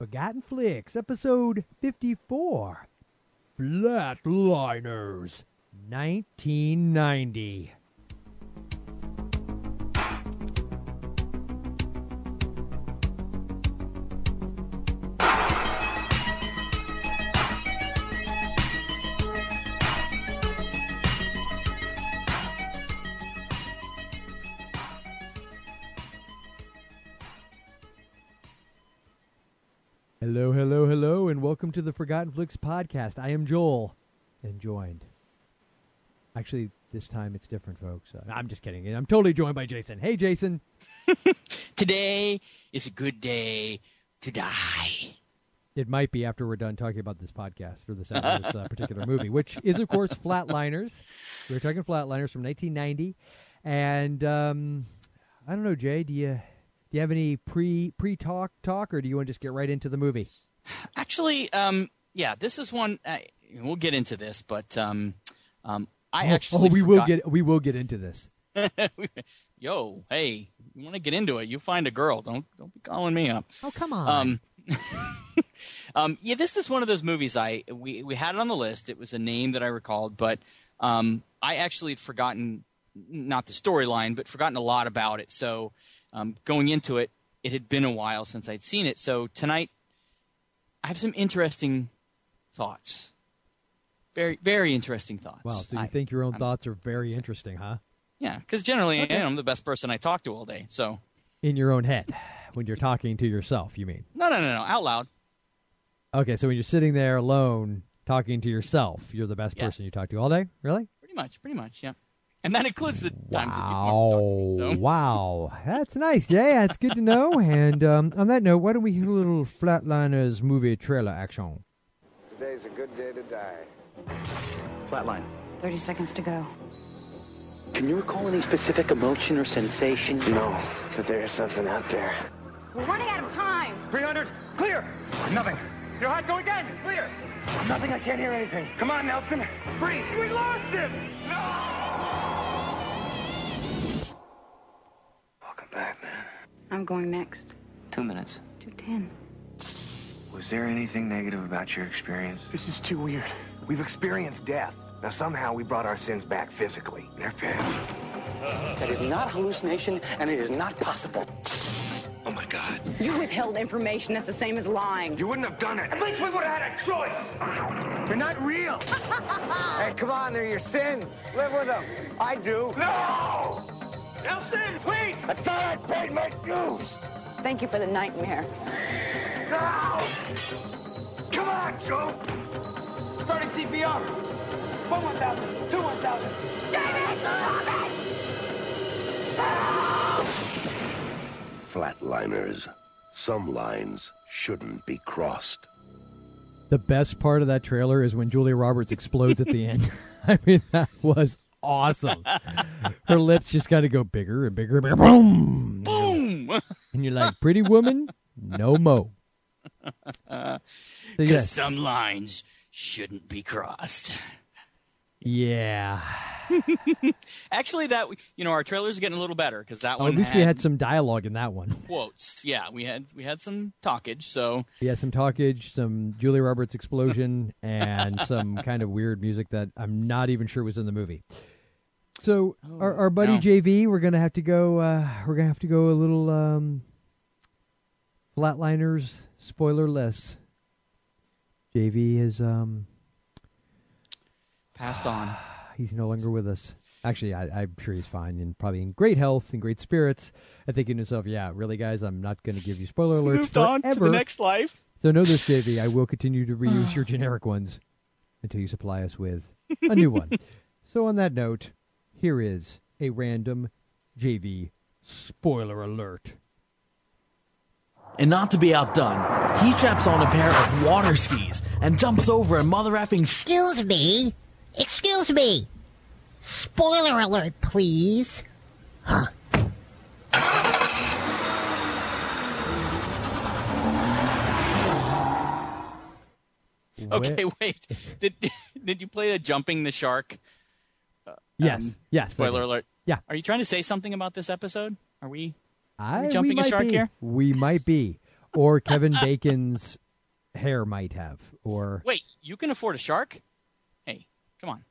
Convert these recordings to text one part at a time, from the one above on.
Forgotten Flix, episode 54 Flatliners, 1990. To the Forgotten Flix podcast. I am Joel, and joined. Actually, this time it's different, folks. Uh, I'm just kidding. I'm totally joined by Jason. Hey, Jason. Today is a good day to die. It might be after we're done talking about this podcast or this, this uh, particular movie, which is, of course, Flatliners. We were talking Flatliners from 1990, and um, I don't know, Jay. Do you do you have any pre pre talk talk, or do you want to just get right into the movie? Actually, um, yeah, this is one. Uh, we'll get into this, but um, um, I oh, actually oh, we forgot- will get we will get into this. Yo, hey, you want to get into it? You find a girl. Don't don't be calling me up. Oh, come on. Um, um, yeah, this is one of those movies. I we we had it on the list. It was a name that I recalled, but um, I actually had forgotten not the storyline, but forgotten a lot about it. So um, going into it, it had been a while since I'd seen it. So tonight, I have some interesting thoughts. Very very interesting thoughts. wow. So you I- think your own I'm- thoughts are very interesting, huh? Yeah, because generally Okay. I'm the best person I talk to all day. So In your own head, when you're talking to yourself, you mean? no, no, no, no, out loud. Okay, so when you're sitting there alone talking to yourself, you're the best Yes. person you talk to all day. Really? Pretty much, pretty much, yeah. And that includes the times that you want talk to me. So. wow, that's nice, Yeah, it's good to know. And um, on that note, why don't we hear a little Flatliners movie trailer action? Today's a good day to die. Flatline. 30 seconds to go. Can you recall any specific emotion or sensation? No, but there is something out there. We're running out of time. 300, clear. Nothing. Your heart go again, clear. Nothing, I can't hear anything. Come on, Nelson. Breathe. We lost him. Welcome back, man. I'm going next. Two minutes. 210. Was there anything negative about your experience? This is too weird. We've experienced death. Now, somehow we brought our sins back physically. They're past. That is not hallucination, and it is not possible. Oh my God. You withheld information that's the same as lying. You wouldn't have done it. At least we would have had a choice. They're not real. Hey, come on, they're your sins. Live with them. I do. No! Nelson, please! I thought I paid my dues. Thank you for the nightmare. No! Come on, Joe. Starting CPR. One 1,000, two 1,000. Flatliners. Some lines shouldn't be crossed. The best part of that trailer is when Julia Roberts explodes at the end. I mean, that was awesome. Her lips just got to go bigger and bigger and bigger. Boom! Boom! And you're like, pretty woman, no mo. So Because yes, some lines shouldn't be crossed. yeah. Actually, that you know, our trailers are getting a little better because that Oh, one at least we had some dialogue in that one. quotes. Yeah, we had we had some talkage. So We had some talkage, some Julia Roberts explosion, and some kind of weird music that I'm not even sure was in the movie. So our, our buddy no. JV, we're gonna have to go. Uh, we're gonna have to go a little um, flatliners spoilerless. JV is um, passed on. he's no longer with us. Actually, I, I'm sure he's fine and probably in great health and great spirits. I thinking to himself, yeah, really, guys, I'm not going to give you spoiler alerts Moved on to the next life. So know this, JV. I will continue to reuse your generic ones until you supply us with a new one. So on that note, here is a random JV spoiler alert. And not to be outdone, he straps on a pair of water skis and jumps over a mother effing Excuse me. Excuse me. Spoiler alert, please. Okay, wait. Did did you play the jumping the shark? Yes, Um, yes. Spoiler alert. Yeah. Are you trying to say something about this episode? Are we? I, jumping a shark be. here? We might be. or Kevin Bacon's hair might have, or Wait, you can afford a shark? Hey, come on.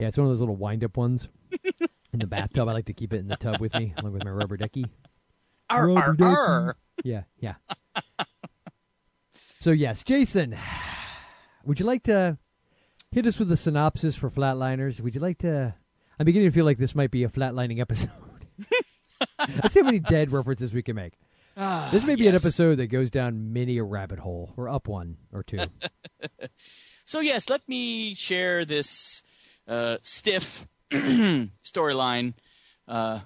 yeah, it's one of those little wind-up ones in the bathtub. I like to keep it in the tub with me, along with my rubber ducky. Arr, Rubber arr, ducky. arr. Yeah, yeah. so yes, Jason, would you like to hit us with a synopsis for Flatliners? Would you like to? I'm beginning to feel like this might be a flatlining episode. Let's see how many dead references we can make. this may be an episode that goes down many a rabbit hole, or up one or two. So yes, let me share this uh, stiff storyline. Uh,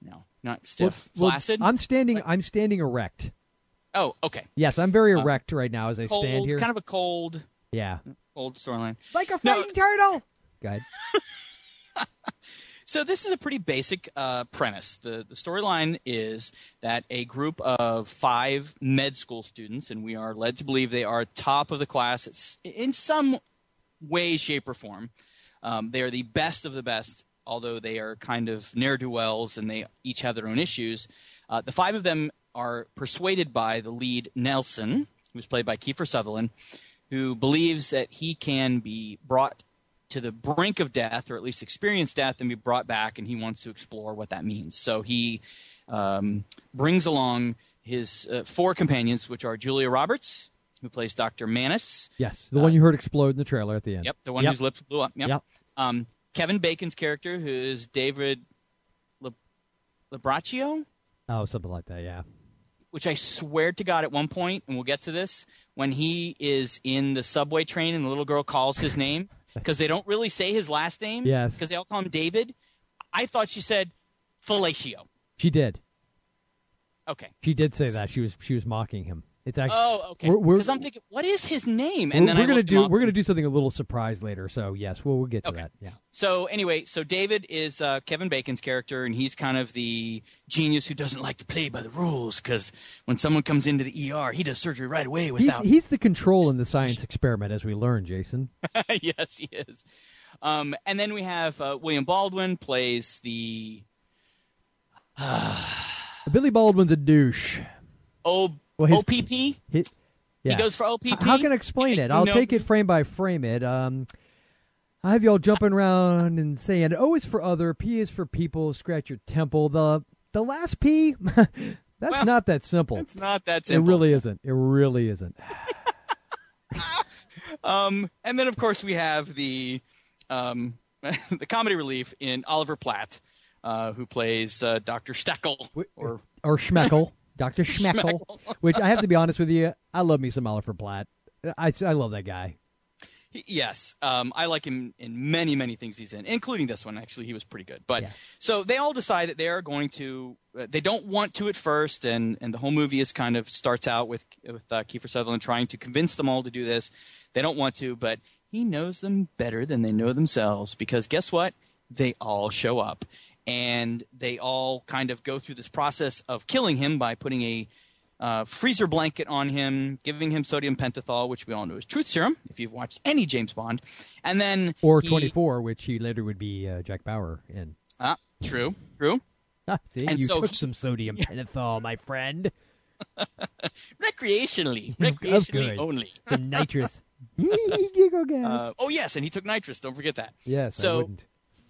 no, not stiff. Well, well, Flaccid. I'm standing. I'm standing erect. oh, okay. Yes, I'm very Uh, erect right now as I Cold, stand here. kind of a cold, yeah, cold storyline. like a No. fighting turtle. Go ahead. So this is a pretty basic uh, premise. The the storyline is that a group of five med school students, and we are led to believe they are top of the class it's, in some way, shape, or form. Um, they are the best of the best, although they are kind of ne'er do wells, and they each have their own issues. Uh, the five of them are persuaded by the lead Nelson, who's played by Kiefer Sutherland, who believes that he can be brought to the brink of death, or at least experience death, and be brought back, and he wants to explore what that means. So he um, brings along his uh, four companions, which are Julia Roberts, who plays Dr. Mannus. Yes, the one you heard explode in the trailer at the end. Yep, the one Yep. whose lips blew up. Yep. Yep. Um, Kevin Bacon's character, who is David Le- Labraccio, Oh, something like that. Yeah. Which I swear to God at one point, and we'll get to this, when he is in the subway train and the little girl calls his name, because they don't really say his last name. Yes. Because they all call him David. I thought she said fellatio. She did. Okay. She did say that. She was she was mocking him. It's actually. Oh, okay. We're- we're- Because I'm thinking, what is his name? we're, And then we're I gonna do we're gonna do something a little surprise later. So yes, we'll we'll get to Okay. that. Yeah. So anyway, so David is uh, Kevin Bacon's character, and he's kind of the genius who doesn't like to play by the rules. Because when someone comes into the ER, he does surgery right away He's without. he's the control in the science experiment, as we learn, Jason. yes, he is. Um, and then we have uh, William Baldwin plays the Billy Baldwin's a douche. O- Well, his- OPP. He, He goes for OPP. How can I explain it? I'll know- take it frame by frame. It. Um, I have y'all jumping around and saying O is for other, P is for people. Scratch your temple. The the last P, that's Well, not that simple. It's not that simple. It really isn't. It really isn't. Um, and then of course we have the um, the comedy relief in Oliver Platt, uh, who plays uh, Doctor Steckle. Or or Schmeckel, Doctor Schmeckel. Which I have to be honest with you, I love me some Oliver Platt. I, I love that guy. yes, um, I like him in many many things he's in, including this one. Actually, he was pretty good. But so they all decide that they are going to. Uh, they don't want to at first, and and the whole movie is kind of starts out with with uh, Kiefer Sutherland trying to convince them all to do this. They don't want to, but he knows them better than they know themselves because guess what? They all show up, and they all kind of go through this process of killing him by putting a uh, freezer blanket on him, giving him sodium pentothal, which we all know is truth serum if you've watched any James Bond, and then Or he- 24, which he later would be uh, Jack Bauer in. Ah, true, true. Ah, See, And you so took he- some sodium pentothal, my friend. Recreationally, recreationally only. the nitrous. Uh, oh yes, and he took nitrous. Don't forget that. yes, I so wouldn't.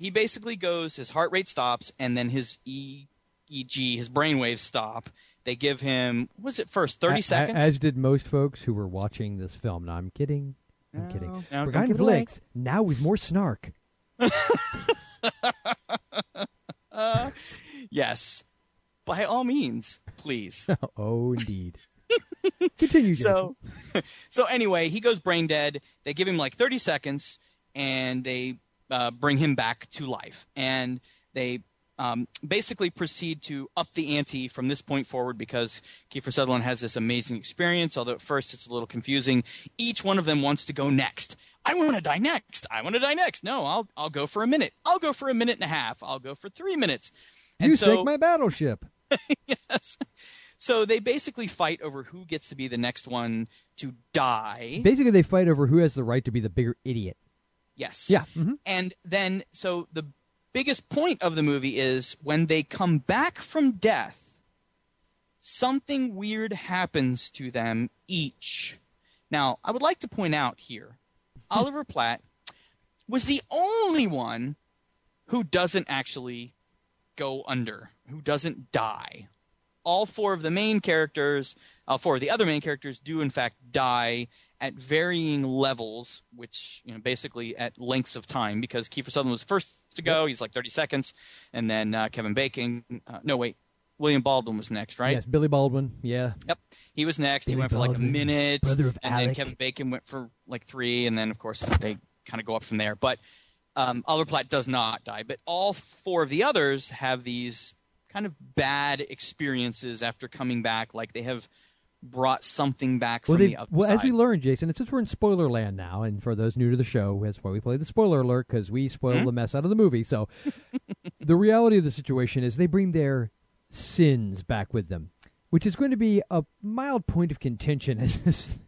He basically goes. His heart rate stops, and then his EEG, his brain waves stop. They give him what was it first thirty A- a- seconds? As did most folks who were watching this film. No, I'm kidding. I'm kidding. No, Forgotten give it. Flix, now with more snark. Uh, yes, by all means, please. oh, indeed. Continue, so so anyway he goes brain dead they give him like 30 seconds and they uh, bring him back to life and they um, basically proceed to up the ante from this point forward because Kiefer Sutherland has this amazing experience although at first it's a little confusing each one of them wants to go next I want to die next I want to die next no I'll I'll go for a minute I'll go for a minute and a half I'll go for 3 minutes and you so sank my battleship. yes. So they basically fight over who gets to be the next one to die. Basically, they fight over who has the right to be the bigger idiot. Yes. Yeah. mhm. And then, so the biggest point of the movie is when they come back from death, something weird happens to them each. Now, I would like to point out here Oliver Platt was the only one who doesn't actually go under, who doesn't die. All four of the main characters, all four of the other main characters do in fact die at varying levels, which you know basically at lengths of time. Because Kiefer Sutherland was first to go, he's like 30 seconds, and then uh, Kevin Bacon. Uh, no, wait, William Baldwin was next, right? Yes, Billy Baldwin. Yeah. Yep. He was next. he Billy went for like a minute, brother of and then Kevin Bacon went for like three, and then of course they kind of go up from there. But um, Oliver Platt does not die, but all four of the others have these kind of bad experiences after coming back, like they have brought something back Well, from they, the other well as we learned, Jason, and since we're in spoiler land now, and for those new to the show, that's why we play the spoiler alert because we spoiled Hmm? the mess out of the movie. So, the reality of the situation is they bring their sins back with them, which is going to be a mild point of contention as this.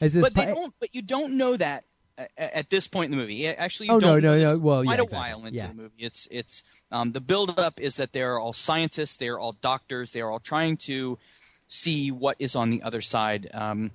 As this but they pi- don't. But you don't know that a- at this point in the movie. Actually, you Oh, no, don't no, this no. Well, quite yeah, a exactly. while into Yeah. the movie. It's it's um, the build up is that they're all scientists. They are all doctors. They are all trying to see what is on the other side. Um,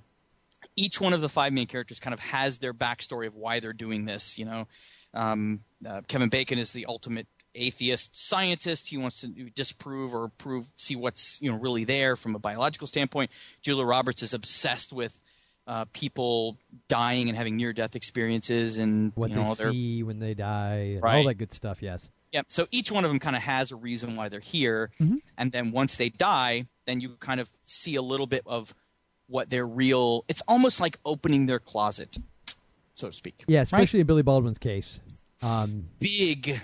each one of the five main characters kind of has their backstory of why they're doing this. You know, um, uh, Kevin Bacon is the ultimate atheist scientist. He wants to disprove or prove, see what's you know really there from a biological standpoint. Julia Roberts is obsessed with uh, people dying and having near-death experiences, and what you they know, they're see when they die, and all Right. that good stuff. Yes. Yep. So each one of them kind of has a reason why they're here, Mm-hmm. and then once they die, then you kind of see a little bit of what their real. It's almost like opening their closet, so to speak. Yeah, Right? especially in Billy Baldwin's case. Um, big,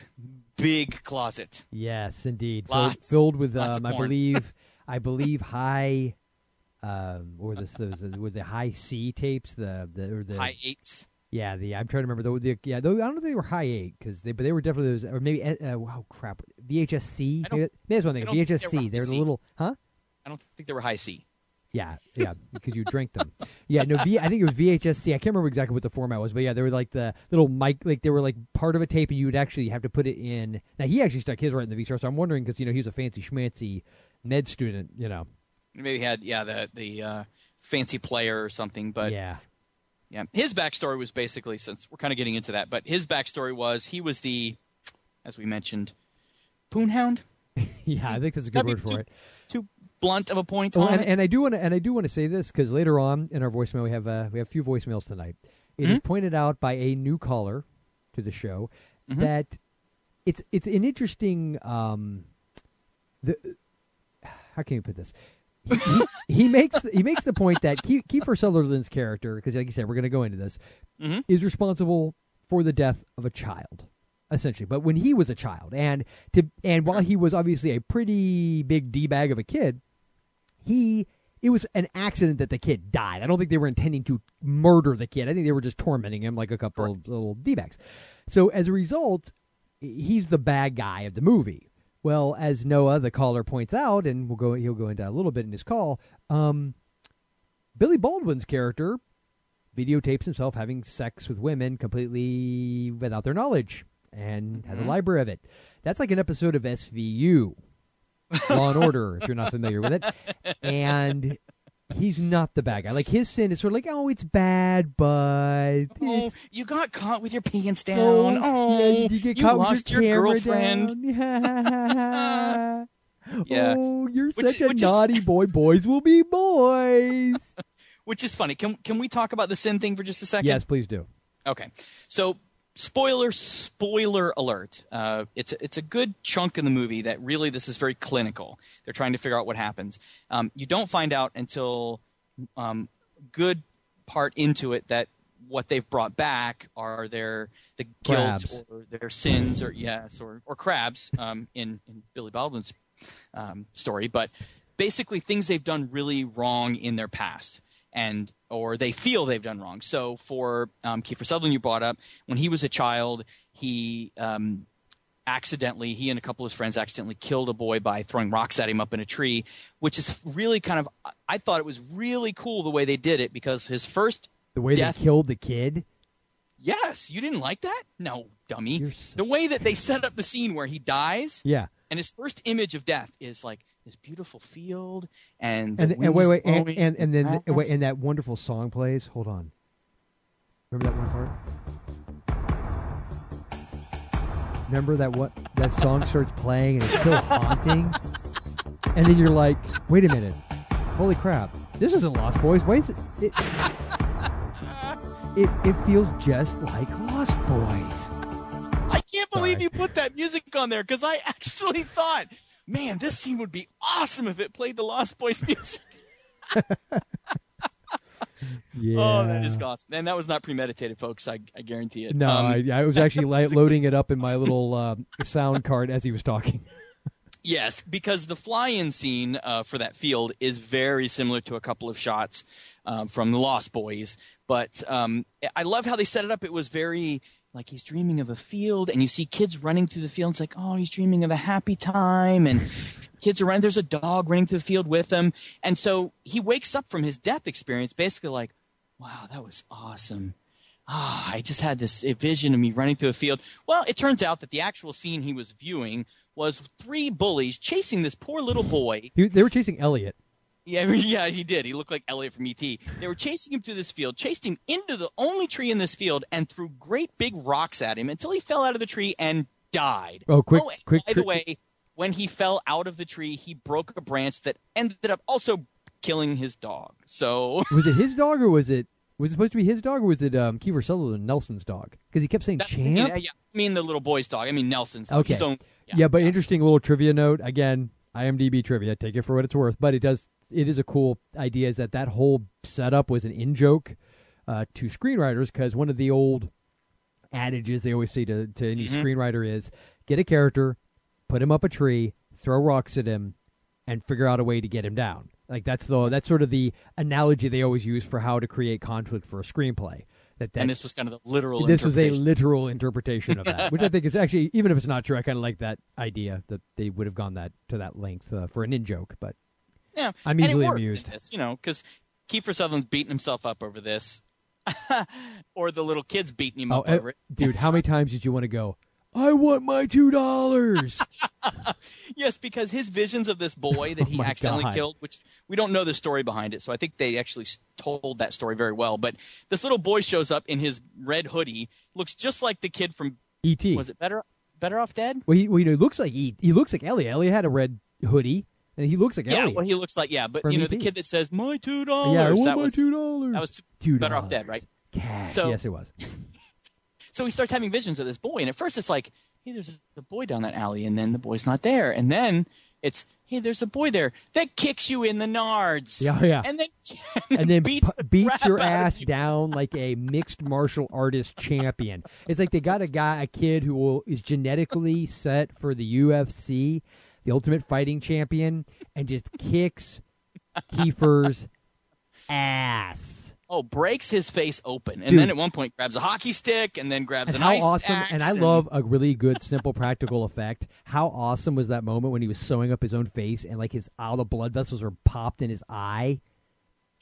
big closet. Yes, indeed. Filled, Lots. filled with, Lots um, of I believe, I believe high, um, or this those were the high C tapes, the the or the High eights. yeah, the I'm trying to remember the, the yeah, though I don't know if they were high eight because they but they were definitely those or maybe uh, oh crap VHS C. Maybe, maybe that's one thing. I don't they were VHS-C. They're the little huh? I don't think they were high C. Yeah, yeah, because you drink them. Yeah, no, v, I think it was VHS-C. I can't remember exactly what the format was, but yeah, they were like the little mic, like they were like part of a tape, and you would actually have to put it in. Now he actually stuck his right in the VCR, so I'm wondering because you know he was a fancy schmancy med student, you know. Maybe he had yeah the the uh, fancy player or something, but yeah, Yeah, his backstory was basically since we're kind of getting into that, but his backstory was he was the, as we mentioned, poonhound. yeah, I think that's a good That'd word for too, it. Blunt of a point Oh, on and, and I do want to, and I do want to say this because later on in our voicemail we have uh, we have a few voicemails tonight. It is Mhm. pointed out by a new caller to the show Mhm. that it's it's an interesting um, the how can you put this? He, he, he makes he makes the point that Kiefer Sutherland's character, because like you said, we're going to go into this, Mhm. is responsible for the death of a child, essentially. But when he was a child, and to and while he was obviously a pretty big d bag of a kid, he it was an accident that the kid died. I don't think they were intending to murder the kid. I think they were just tormenting him like a couple of little d bags. So as a result, he's the bad guy of the movie. Well, as Noah, the caller, points out, and we'll go, he'll go into that a little bit in his call. Um, Billy Baldwin's character videotapes himself having sex with women completely without their knowledge, and has a library of it. That's like an episode of SVU, Law and Order, if you're not familiar with it. And he's not the bad guy. Like his sin is sort of like, oh, it's bad, but Oh, it's you got caught with your pants oh, down. Oh, Oh, yeah, you oh, get you caught lost with your, your girlfriend. yeah. Oh, you're Which- such a which is- naughty boy. Boys will be boys. Which is funny. Can can we talk about the sin thing for just a second? yes, please do. Okay. So, spoiler, spoiler alert. Uh, it's it's a good chunk in the movie that really this is very clinical. They're trying to figure out what happens. Um, you don't find out until um, good part into it that what they've brought back are their the Crabs. guilt or their sins or yes or or crabs um, in in Billy Baldwin's um, story, but basically things they've done really wrong in their past and or they feel they've done wrong. So for um, Kiefer Sutherland, you brought up when he was a child, he um, accidentally he and a couple of his friends accidentally killed a boy by throwing rocks at him up in a tree, which is really kind of I thought it was really cool the way they did it because his first The way death they killed the kid. Yes, you didn't like that? No, dummy. You're The way that they set up the scene where he dies Yeah. and his first image of death is like this beautiful field, and the And, and wait, wait, and, and, and then grass." wait, and that wonderful song plays. Hold on. Remember that one part? Remember that what that song starts playing and it's so haunting, and then you're like, wait a minute, holy crap, this isn't Lost Boys. Wait, it it, it, it feels just like Lost Boys. I can't believe Sorry. you put that music on there because I actually thought, man, this scene would be awesome if it played the Lost Boys music. Yeah. Oh, that is awesome. And that was not premeditated, folks. I, I guarantee it. No, Um, I, I was actually loading it up in my little uh, sound card as he was talking. Yes, because the fly-in scene uh, for that field is very similar to a couple of shots um, from the Lost Boys. But um, I love how they set it up. It was very like he's dreaming of a field, and you see kids running through the field. It's like, oh, he's dreaming of a happy time, and kids are running. There's a dog running through the field with him, and so he wakes up from his death experience, basically like, wow, that was awesome. Ah, I just had this vision of me running through a field. Well, it turns out that the actual scene he was viewing was three bullies chasing this poor little boy. He, they were chasing Elliott. Yeah, yeah, he did. He looked like Elliott from ET. They were chasing him through this field, chased him into the only tree in this field, and threw great big rocks at him until he fell out of the tree and died. Oh, quick- and quick By the way, when he fell out of the tree, he broke a branch that ended up also killing his dog. So Was it his dog or was it was it supposed to be his dog or was it um, Kiefer Sutherland Nelson's dog? Because he kept saying that- champ. Yeah, yeah, I mean the little boy's dog. I mean Nelson's dog. Okay. Own- Yeah, but interesting little trivia note. Again, IMDb trivia. Take it for what it's worth. But it does. It is a cool idea. Is that that whole setup was an in joke uh, to screenwriters because one of the old adages they always say to to any Mhm. screenwriter is get a character, put him up a tree, throw rocks at him, and figure out a way to get him down. Like that's the that's sort of the analogy they always use for how to create conflict for a screenplay. That, that and this was kind of the literal. this was a literal interpretation of that, which I think is actually, even if it's not true, I kind of like that idea that they would have gone that to that length uh, for an in joke. But Yeah, I'm easily amused. This, you know, because Kiefer Sutherland's beating himself up over this, or the little kids beating him oh, up uh, over it. dude, how many times did you want to go? I want my two dollars. Yes, because his visions of this boy that he Oh accidentally God. killed, which we don't know the story behind it, so I think they actually told that story very well. But this little boy shows up in his red hoodie, looks just like the kid from E.T. was it Better Better Off Dead? Well, he, well, you know, he looks like he he looks like Elliott. Elliott had a red hoodie, and he looks like Yeah, Elliott. well, he looks like yeah, but From you know the kid that says my two dollars. yeah, I want that my was two dollars. that was two Better Off. Dead, right? Cash. So- yes, it was. So he starts having visions of this boy, and at first it's like, hey, there's a boy down that alley, and then the boy's not there, and then it's, hey, there's a boy there that kicks you in the nards. Yeah, oh, yeah. And then, and then beats pu- the crap your out of ass you. down like a mixed martial artist champion. It's like they got a guy, a kid who will, is genetically set for the UFC, the Ultimate Fighting Champion, and just kicks Kiefer's ass. Oh, breaks his face open, and Dude. then at one point grabs a hockey stick, and then grabs And an how ice awesome! axe And I love a really good, simple, practical effect. How awesome was that moment when he was sewing up his own face and like his all the blood vessels were popped in his eye?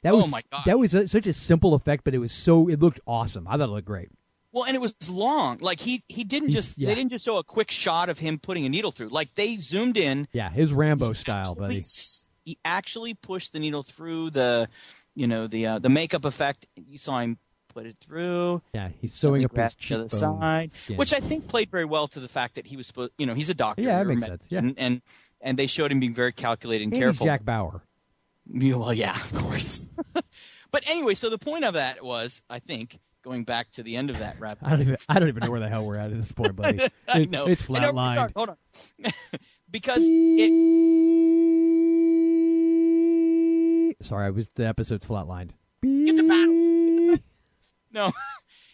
That Oh was my God. that was a, such a simple effect, but it was so it looked awesome. I thought it looked great. Well, and it was long. Like he he didn't just yeah. they didn't just show a quick shot of him putting a needle through. Like they zoomed in. Yeah, his Rambo He style, actually buddy. He actually pushed the needle through the, you know, the uh, the makeup effect. You saw him put it through. Yeah, he's sewing up his to the cheekbone side, skin. which I think played very well to the fact that he was supposed. You know, he's a doctor. Yeah, that makes sense, yeah. and, and and they showed him being very calculated and And he's careful. Jack Bauer. Yeah, well, yeah, of course. but anyway, so the point of that was, I think, going back to the end of that rap. I don't even I don't even know where the hell we're at at this point, buddy. I know. it's I know, flatlined. start- Hold on. because it, Sorry, I was the episode's flatlined. Get the battles. no.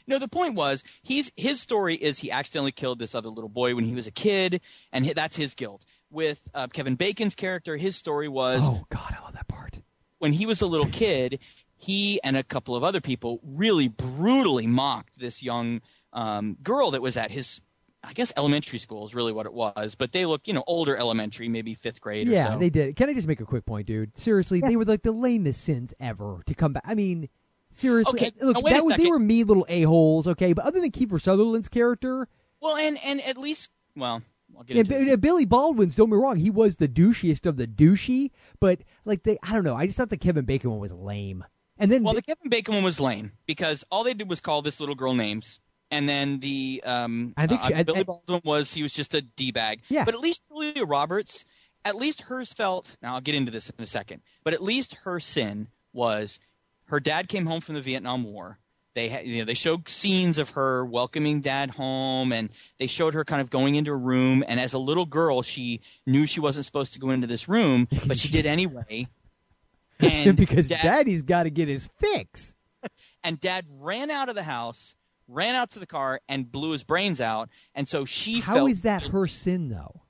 No, the point was he's his story is he accidentally killed this other little boy when he was a kid, and hi- that's his guilt. With uh, Kevin Bacon's character, his story was Oh God, I love that part. when he was a little kid, he and a couple of other people really brutally mocked this young um, girl that was at his, I guess, elementary school is really what it was. But they look, you know, older elementary, maybe fifth grade Yeah, or so. they did. Can I just make a quick point, dude? Seriously, they were like the lamest sins ever to come back. I mean, seriously, Okay, look, now wait a that was, they were mean little a holes, okay. But other than Kiefer Sutherland's character, Well, and and at least, well, I'll get And into this. Billy Baldwin's, don't me wrong, he was the douchiest of the douchey, but like they, I don't know, I just thought the Kevin Bacon one was lame. And then Well, the Kevin Bacon one was lame because all they did was call this little girl names, and then the um, I think uh, she- I- Billy I- Baldwin was he was just a d bag. Yeah. But at least Julia Roberts, at least hers felt. Now I'll get into this in a second. But at least her sin was her dad came home from the Vietnam War. They had, you know, they showed scenes of her welcoming dad home, and they showed her kind of going into a room. And as a little girl, she knew she wasn't supposed to go into this room, but she did anyway. And because dad- Daddy's got to get his fix. and dad ran out of the house ran out to the car and blew his brains out and so she How felt is that her sin, though?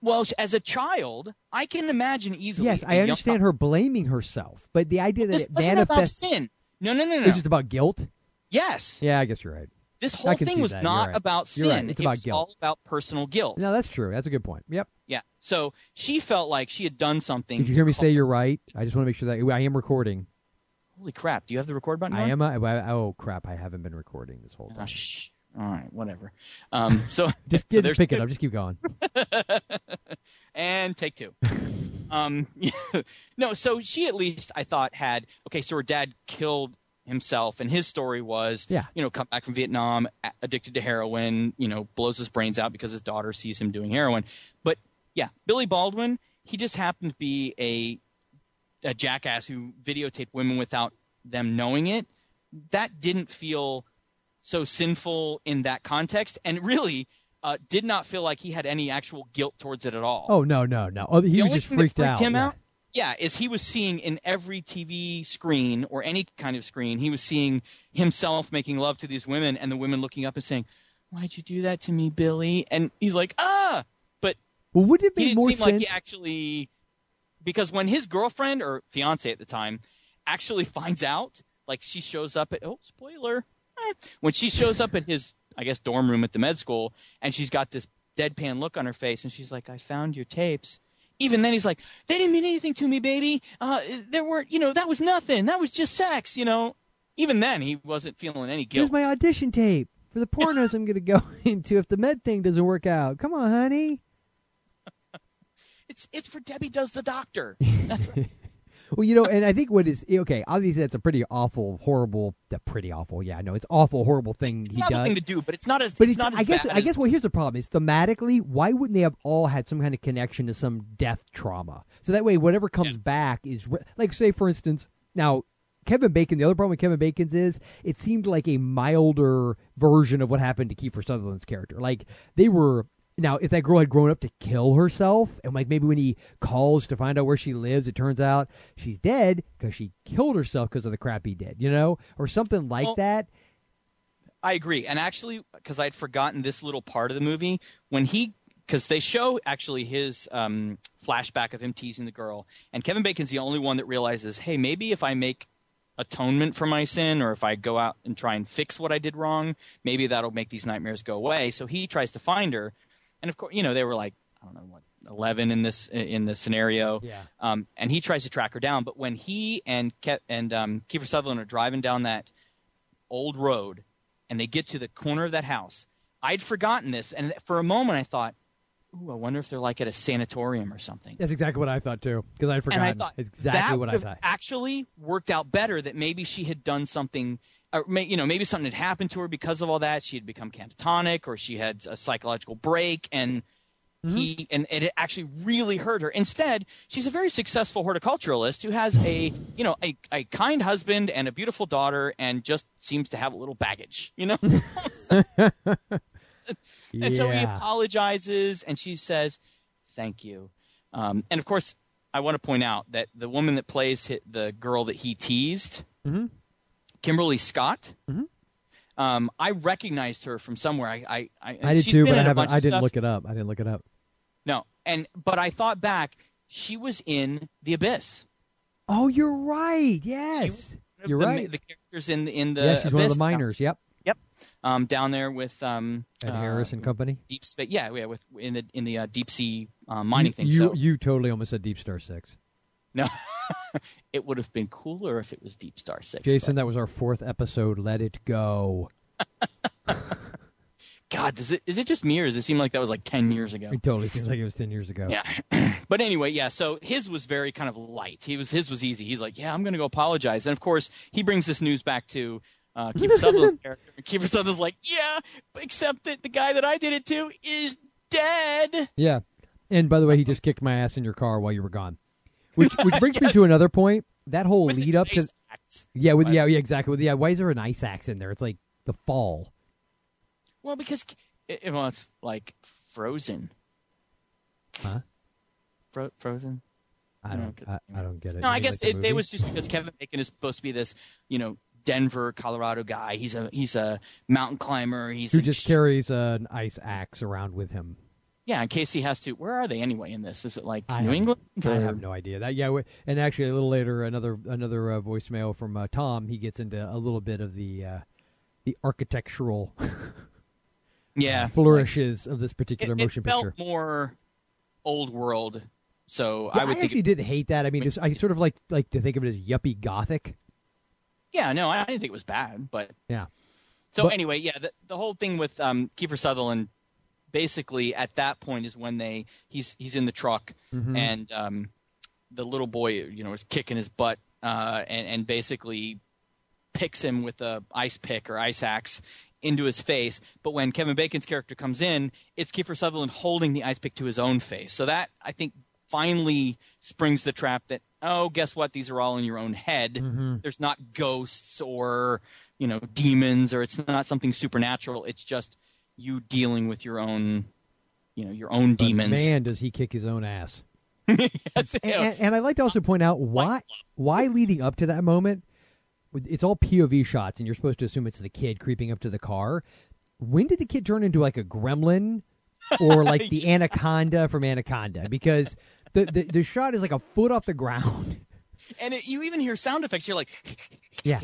well as a child i can imagine easily Yes, I understand her blaming herself, but the idea that this it manifests sin no no no no it's just about guilt. yes Yeah, I guess you're right. This whole thing was that. not right. about sin right. It's it about was guilt. all about personal guilt No, that's true. That's a good point. Yep. yeah so she felt like she had done something Did you hear me say you're right? I just want to make sure that I am recording. holy crap do you have the record button I on? am. A, I- oh crap! I haven't been recording this whole Ah, time. shh. all right whatever um so Just, so just pick it up. Just keep going. and take two. um, no, so she at least I thought had okay. So her dad killed himself, and his story was, Yeah. you know, come back from Vietnam, addicted to heroin, you know, blows his brains out because his daughter sees him doing heroin. But yeah, Billy Baldwin, he just happened to be a a jackass who videotaped women without them knowing it. That didn't feel so sinful in that context, and really. Uh, did not feel like he had any actual guilt towards it at all Oh no, no, no! Oh, he the was just freaked, freaked out. him yeah. out yeah is he was seeing in every tv screen or any kind of screen he was seeing himself making love to these women and the women looking up and saying why'd you do that to me billy and he's like ah but Well, would it he make didn't seem sense? like he actually because when his girlfriend or fiance at the time actually finds out like she shows up at oh spoiler eh, when she shows up at his i guess dorm room at the med school and she's got this deadpan look on her face and she's like i found your tapes even then he's like they didn't mean anything to me baby. Uh, there weren't you know that was nothing. That was just sex you know. Even then he wasn't feeling any guilt Here's my audition tape. For the pornos I'm going to go into if the med thing doesn't work out. Come on, honey. it's it's for debbie does the doctor. That's Well, you know, and I think what is eh, okay. Obviously, that's a pretty awful, horrible. Pretty awful. Yeah, no, it's awful, horrible thing it's he not does. a thing to do but it's not as But it's, not as I guess bad I guess well here's the problem is thematically why wouldn't they have all had some kind of connection to some death trauma so that way whatever comes back is re- like say for instance now Kevin Bacon the other problem with Kevin Bacon's is it seemed like a milder version of what happened to Kiefer Sutherland's character like they were now if that girl had grown up to kill herself and like maybe when he calls to find out where she lives it turns out she's dead because she killed herself because of the crap he did you know or something like Well, that I agree. And actually, because I'd forgotten this little part of the movie, when he, because they show actually his um, flashback of him teasing the girl, and Kevin Bacon's the only one that realizes, hey, maybe if I make atonement for my sin, or if I go out and try and fix what I did wrong, maybe that'll make these nightmares go away. So he tries to find her, and of course, you know, they were like, I don't know what. 11 in this in this scenario Yeah. um, and he tries to track her down but when he and Ke- and um, Kiefer Sutherland are driving down that old road and they get to the corner of that house. I'd forgotten this, and for a moment I thought, "Ooh, I wonder if they're like at a sanatorium or something." That's exactly what I thought too, because I'd forgotten. and I thought exactly what I thought. actually worked out better. That maybe she had done something, may, you know, maybe something had happened to her because of all that. She had become catatonic, or she had a psychological break, and Mm-hmm. he and it actually really hurt her. Instead, she's a very successful horticulturalist who has a you know a, a kind husband and a beautiful daughter, and just seems to have a little baggage, you know. And so he apologizes, and she says, "Thank you." Um, and of course, I want to point out that the woman that plays the girl that he teased, Mhm. Kimberly Scott, Mm-hmm. um, I recognized her from somewhere. I, I, I, I did too, but I haven't. I didn't stuff. look it up. I didn't look it up. No, and but I thought back, she was in The Abyss. Oh, you're right. Yes, you're the, right. The characters in the in the yeah, she's one of the miners. Yep, Yep, um, down there with um, Ed uh, Harris and company. deep space. Yeah, yeah, with in the in the uh, deep sea uh, mining you, thing. You, so you totally almost said Deep Star Six. no, it would have been cooler if it was Deep Star Six. Jason, that was our fourth episode. Let it go. God, does it is it just me or does it seem like that was like ten years ago? It totally seems like it was ten years ago. Yeah. but anyway, yeah. So his was very kind of light. He was his was easy. He's like, yeah, I'm going to go apologize. And of course, he brings this news back to uh, Kiefer Sutherland's character. And Kiefer Sutherland's like, yeah, except that the guy that I did it to is dead. Yeah. And by the way, he just kicked my ass in your car while you were gone. Which which brings me to another point. That whole With lead up to axe. yeah, with yeah, yeah, exactly. With yeah, why is there an ice axe in there? It's like the fall. Well, because it, it- well, it's like frozen. Huh? Fro- frozen. I don't mm, I, I don't get it. No, I guess like it, it was just because Kevin Bacon is supposed to be this, you know, Denver, Colorado guy. He's a he's a mountain climber. He's who just carries an ice axe around with him. Yeah. In case he has to, where are they anyway in this? Is it like I New England? I or- have no idea that. Yeah, and actually a little later, another another uh, voicemail from uh, Tom. He gets into a little bit of the uh, the architectural yeah, flourishes of this it, particular it motion felt picture. more old world. So Yeah, I would think. actually didn't hate that. I mean, I sort of like like to think of it as yuppie gothic. yeah, no, I didn't think it was bad, but Yeah. So But- anyway, yeah, the, the whole thing with um, Kiefer Sutherland, basically at that point is when they he's he's in the truck Mhm. and um, the little boy you know is kicking his butt uh, and and basically picks him with a ice pick or ice axe into his face. But when Kevin Bacon's character comes in, it's Kiefer Sutherland holding the ice pick to his own face. So that I think finally springs the trap that oh, guess what? These are all in your own head. Mm-hmm. There's not ghosts or you know demons or it's not something supernatural. It's just you dealing with your own you know your own But demons. man, does he kick his own ass! Yes, And, and, and I'd like to also point out why why leading up to that moment, it's all POV shots, and you're supposed to assume it's the kid creeping up to the car. When did the kid turn into like a gremlin or like the anaconda from Anaconda? Because the, the the shot is like a foot off the ground. and it, you even hear sound effects. You're like, Yeah.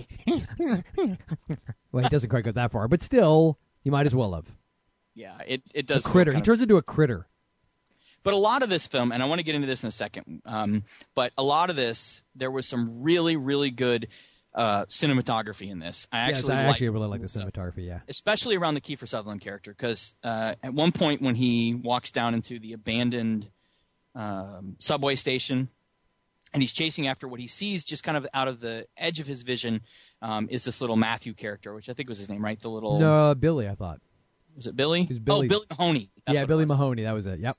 well, it doesn't quite go that far, but still, you might as well have. Yeah, it it does. feel critter. He of- turns into a critter. But a lot of this film, and I want to get into this in a second, um, but a lot of this, there was some really, really good uh, cinematography in this. I Yes, actually, I liked actually really like the stuff. cinematography. Yeah. especially around the Kiefer Sutherland character, because uh, at one point when he walks down into the abandoned um, subway station, and he's chasing after what he sees just kind of out of the edge of his vision um, is this little Matthew character, which I think was his name, right? The little No, Billy. I thought. Was it Billy? It was Billy. Oh, Billy Mahoney. That's yeah, Billy. Mahoney. That was it. Yep.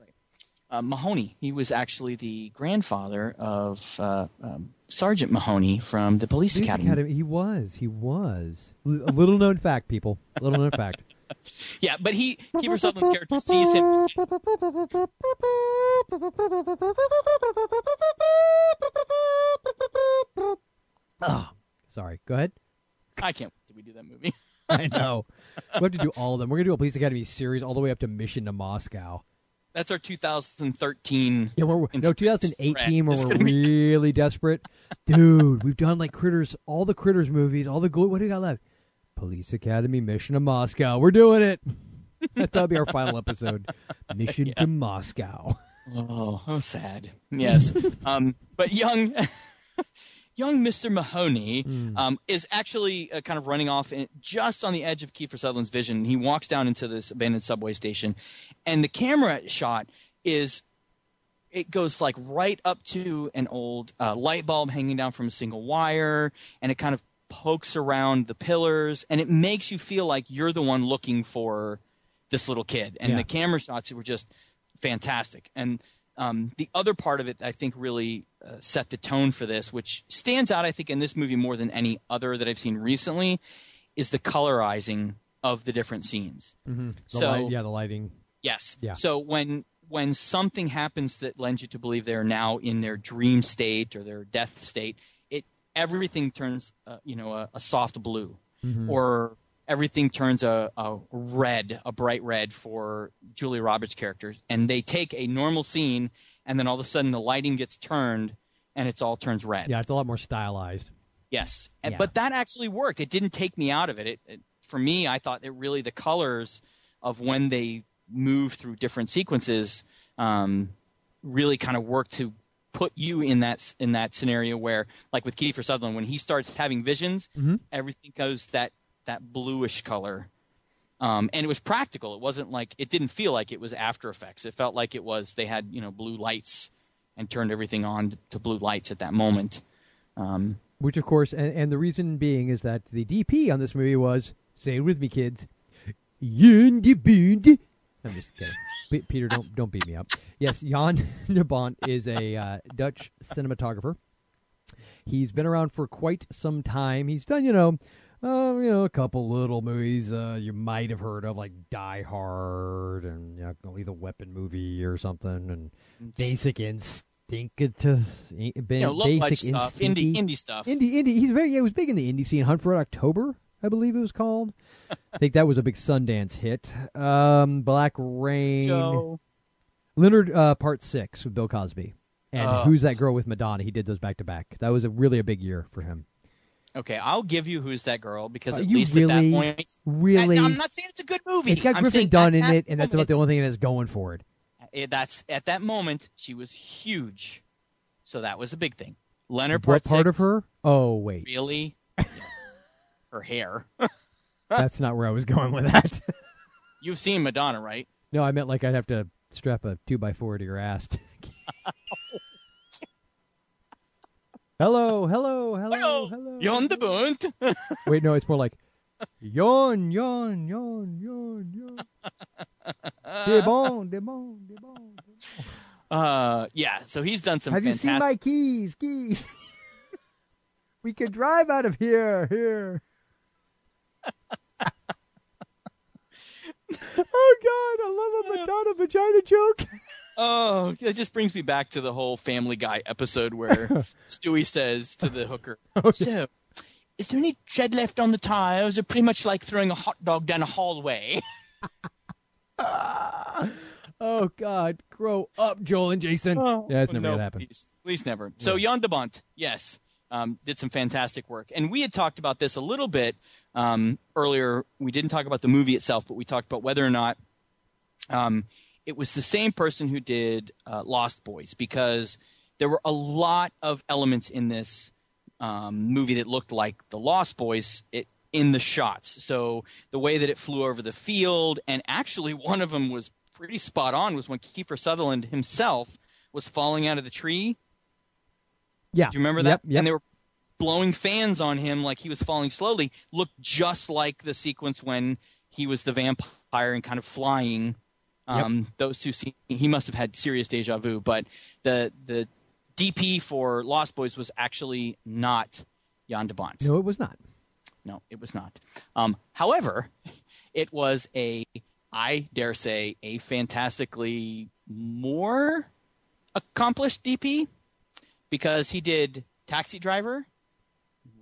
uh, Mahoney. He was actually the grandfather of uh, um, Sergeant Mahoney from the Police, Police Academy. Academy. He was. He was. A little known fact, people. A little known fact. Yeah, but he Kiefer Sutherland's character sees him. Oh, sorry. Go ahead. I can't wait till we do that movie. I know. we have to do all of them. We're gonna do a Police Academy series all the way up to Mission to Moscow. That's our 2013. Yeah, we're, no, 2018 when we're really desperate, dude. We've done like critters, all the critters movies, all the good. What do you got left? Police Academy, Mission to Moscow. We're doing it. That'll be our final episode. Mission to Moscow. Oh, how sad. Yes. um, but young, young Mr. Mahoney um, is actually uh, kind of running off in, just on the edge of Kiefer Sutherland's vision. He walks down into this abandoned subway station, and the camera shot is it goes like right up to an old uh, light bulb hanging down from a single wire, and it kind of pokes around the pillars, and it makes you feel like you're the one looking for this little kid. And Yeah. the camera shots were just fantastic. And um, the other part of it, I think, really uh, set the tone for this, which stands out, I think, in this movie more than any other that I've seen recently, is the colorizing of the different scenes. The So- light, yeah, the lighting. Yes. Yeah. So when when something happens that lends you to believe they are now in their dream state or their death state, it everything turns uh, you know a, a soft blue, or everything turns a, a red, a bright red for Julia Roberts' characters, and they take a normal scene, and then all of a sudden the lighting gets turned, and it's all turns red. Yeah, it's a lot more stylized. Yes, And- Yeah. but that actually worked. It didn't take me out of it. It, it. For me, I thought it really the colors of when they move through different sequences um, really kind of worked to put you in that in that scenario where, like with Kiefer Sutherland, when he starts having visions, Mm-hmm. everything goes that that bluish color, Um, and it was practical. It wasn't like it didn't feel like it was After Effects. It felt like it was they had you know blue lights and turned everything on to blue lights at that moment. Um, Which, of course, and, and the reason being is that the DP on this movie was, say it with me, kids, Jan de Bont. I'm just kidding. Peter, don't don't beat me up. Yes, Jan de Bont is a uh, Dutch cinematographer. He's been around for quite some time. He's done, you know, uh, you know, a couple little movies uh, you might have heard of, like Die Hard and you know, Lethal Weapon movie or something, and Basic Instinctus, you know, low light Basic stuff, indie indie stuff. Indie, indie. He's very. Yeah, he was big in the indie scene. Hunt for Red October, I believe it was called. I think that was a big Sundance hit. Um, Black Rain. Joe. Leonard uh, Part Six with Bill Cosby, and Oh. Who's That Girl with Madonna. He did those back to back. That was a really a big year for him. Okay, I'll give you who's that girl because Are at least really, at that point, really? I, am not saying it's a good movie. It's got I'm Griffin Dunne in it, and that's about the only thing it has going for it. eh, That's at that moment she was huge, so that was a big thing. Leonard What part, part six, of her? Oh wait, Really? Yeah. Her hair. that's not where I was going with that. You've seen Madonna, right? no, I meant like I'd have to strap a two by four to your ass. Hello, hello, hello, hello. Jan de Bont. Wait, no, it's more like yawn, yawn, yawn, yawn, yawn. De bon, de bon, de bon. Uh, yeah. So he's done some. Have you seen my keys? Keys. we can drive out of here. Here. oh God, I love a Madonna vagina joke. Oh, it just brings me back to the whole Family Guy episode where Stewie says to the hooker, Oh, "So, is there any tread left on the tire? Or pretty much like throwing a hot dog down a hallway?" Oh God, grow up, Joel and Jason. yeah, it's never no, gonna happen. Please, please never. So Jan de Bont, yes, um, did some fantastic work, and we had talked about this a little bit um, earlier. We didn't talk about the movie itself, but we talked about whether or not um, it was the same person who did uh, Lost Boys, because there were a lot of elements in this um, movie that looked like the Lost Boys. It in the shots, so the way that it flew over the field, and actually one of them was pretty spot on. Was when Kiefer Sutherland himself was falling out of the tree. Yeah. Do you remember that? Yep, yep. And they were blowing fans on him like he was falling slowly. Looked just like the sequence when he was the vampire and kind of flying. Um, Those two scenes, he must have had serious deja vu. But the the DP for Lost Boys was actually not Jan de Bont. No, it was not. No, it was not. Um, however, it was a, I dare say, a fantastically more accomplished DP because he did Taxi Driver,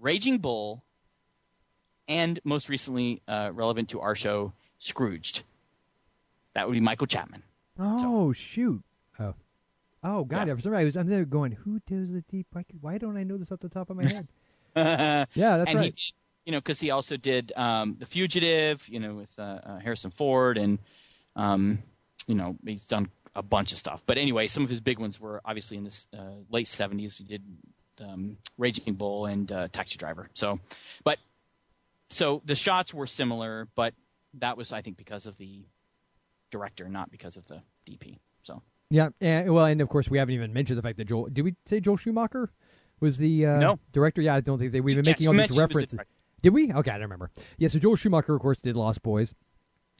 Raging Bull, and most recently, uh, relevant to our show, Scrooged. That would be Michael Chapman. Oh shoot. Oh. Oh God! For some reason, I was I'm there going, who does the deep? Why, why don't I know this off the top of my head? yeah, that's and he right. did, you know, because he also did um, The Fugitive, you know, with uh, uh, Harrison Ford, and um, you know, he's done a bunch of stuff. But anyway, some of his big ones were obviously in the uh, late '70s. He did um, Raging Bull and uh, Taxi Driver. So, but so the shots were similar, but that was, I think, because of the director, not because of the DP. So. Yeah, and, well, and of course, we haven't even mentioned the fact that Joel. Did we say Joel Schumacher was the uh, No. director? Yeah, I don't think they, we've been Yes, making all these the references. Did we? Okay, I don't remember. Yeah, so Joel Schumacher, of course, did Lost Boys,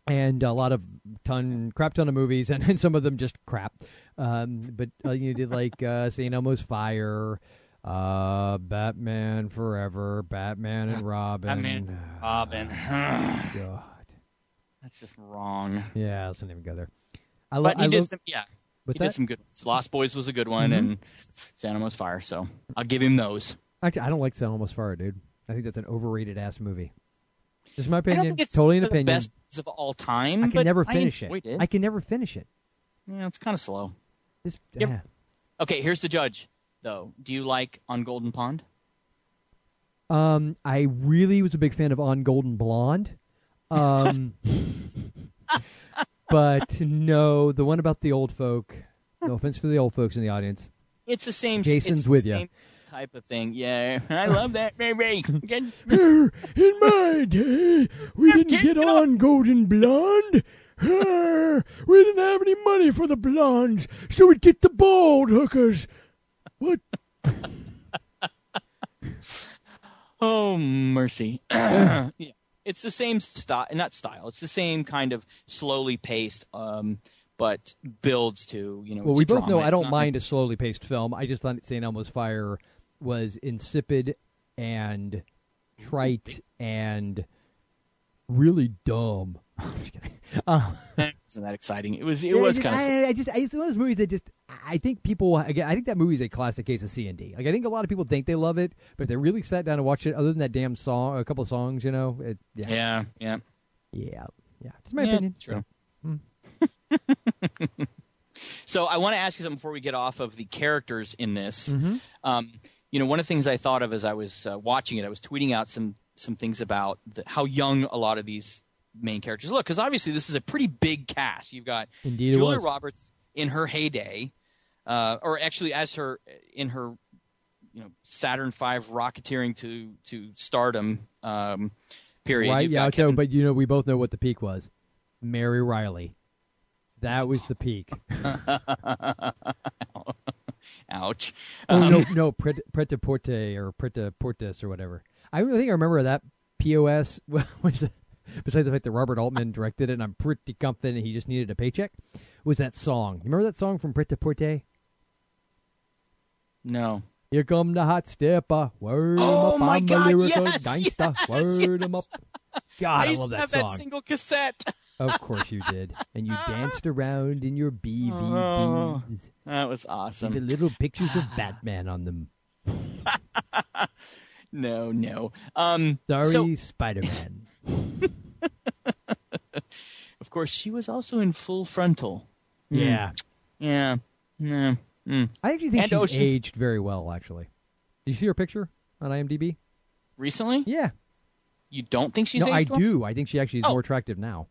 and a lot of ton, crap ton of movies, and, and some of them just crap. Um, but uh, you did like uh, St. Elmo's Fire, uh, Batman Forever, Batman and Robin. Batman, Robin. God. That's just wrong. Yeah, let's not even go there. I, lo- But he I did love- some, yeah. What's he that? did some good ones. Lost Boys was a good one, Mhm. and St. Elmo's Fire. So I'll give him those. Actually, I don't like St. Elmo's Fire, dude. I think that's an overrated ass movie. Just my I opinion. don't think it's totally an opinion. best of all time. I can never finish it. it. I can never finish it. Yeah, it's kind of slow. This, Yep. yeah. Okay, here's the judge, though. Do you like On Golden Pond? Um, I really was a big fan of On Golden Blonde. Um, but no, the one about the old folk. No offense to the old folks in the audience. It's the same. Jason's it's the with same type of thing. Yeah, I love that baby. In my day, we didn't get on Golden Blonde. We didn't have any money for the blondes, so we'd get the bald hookers. What? oh mercy. yeah. It's the same style, not style. It's the same kind of slowly paced, um, but builds to you know. Well, we both drama. know I don't not- mind a slowly paced film. I just thought St. Elmo's Fire was insipid and trite and really dumb. I'm just kidding. Uh, Isn't that exciting? It was. It was I kind just, of. I, I just, I, it's one of those movies that just, I think people, again, I think that movie is a classic case of C and D. Like, I think a lot of people think they love it, but if they really sat down and watched it, other than that damn song, a couple of songs, you know, it, yeah, Yeah, yeah. yeah, yeah. Just my Yeah, opinion. True. Hmm. so I want to ask you something before we get off of the characters in this. Mhm. Um, you know, one of the things I thought of as I was uh, watching it, I was tweeting out some some things about the, how young a lot of these main characters look, because obviously this is a pretty big cast. You've got Indeed, Julia. Roberts in her heyday, uh, or actually as her in her you know Saturn V rocketeering to to stardom um, period. Right? You've Yeah. Kevin- but you know, we both know what the peak was. Mary Reilly. That was the peak. Ouch. oh Um, no, no, pret, a porte or pret a portes or whatever. I really think I remember that POS was besides the fact that Robert Altman directed it, and I'm pretty confident he just needed a paycheck. Was that song? You remember that song from Pret a Porte? No. Here come the hot stepper, word 'em Oh up, my I'm a God, lyrical yes, gangster, yes, up. God, I I, used love to that have song. that single cassette. Of course you did, and you danced around in your BVDs. Oh, that was awesome. the little pictures of Batman on them. No, no. Um, Sorry, so, Spider-Man. of course, she was also in Full Frontal. Yeah. Yeah. Yeah. Mm. I actually think And she's Ocean's- aged very well. Actually, did you see her picture on IMDb? Recently? Yeah. You don't think she's no, I aged well? do. I think she actually is Oh. more attractive now.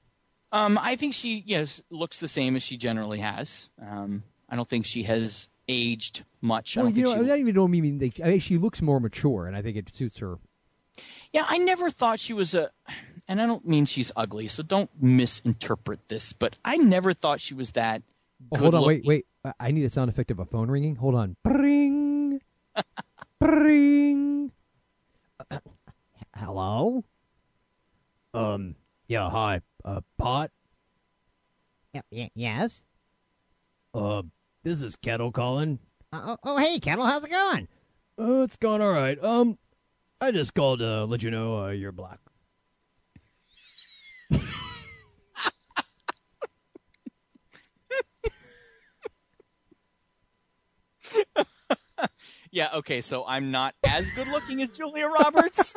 Um, I think she yes looks the same as she generally has. Um, I don't think she has aged much. I don't you think know, she. I don't even know. Mean, like, I mean, she looks more mature, and I think it suits her. Yeah, I never thought she was a, and I don't mean she's ugly, so don't misinterpret this. But I never thought she was that. Oh, hold on, wait, good-looking. wait. I- I need a sound effect of a phone ringing. Hold on. Bring. Bring. Hello. Um. Yeah. Hi. Uh. Pot. Y- y- yes? Uh. This is Kettle calling. Uh, oh, oh, hey, Kettle, how's it going? Uh, it's gone all right. Um, I just called to let you know uh, you're black. Yeah, okay, so I'm not as good looking as Julia Roberts,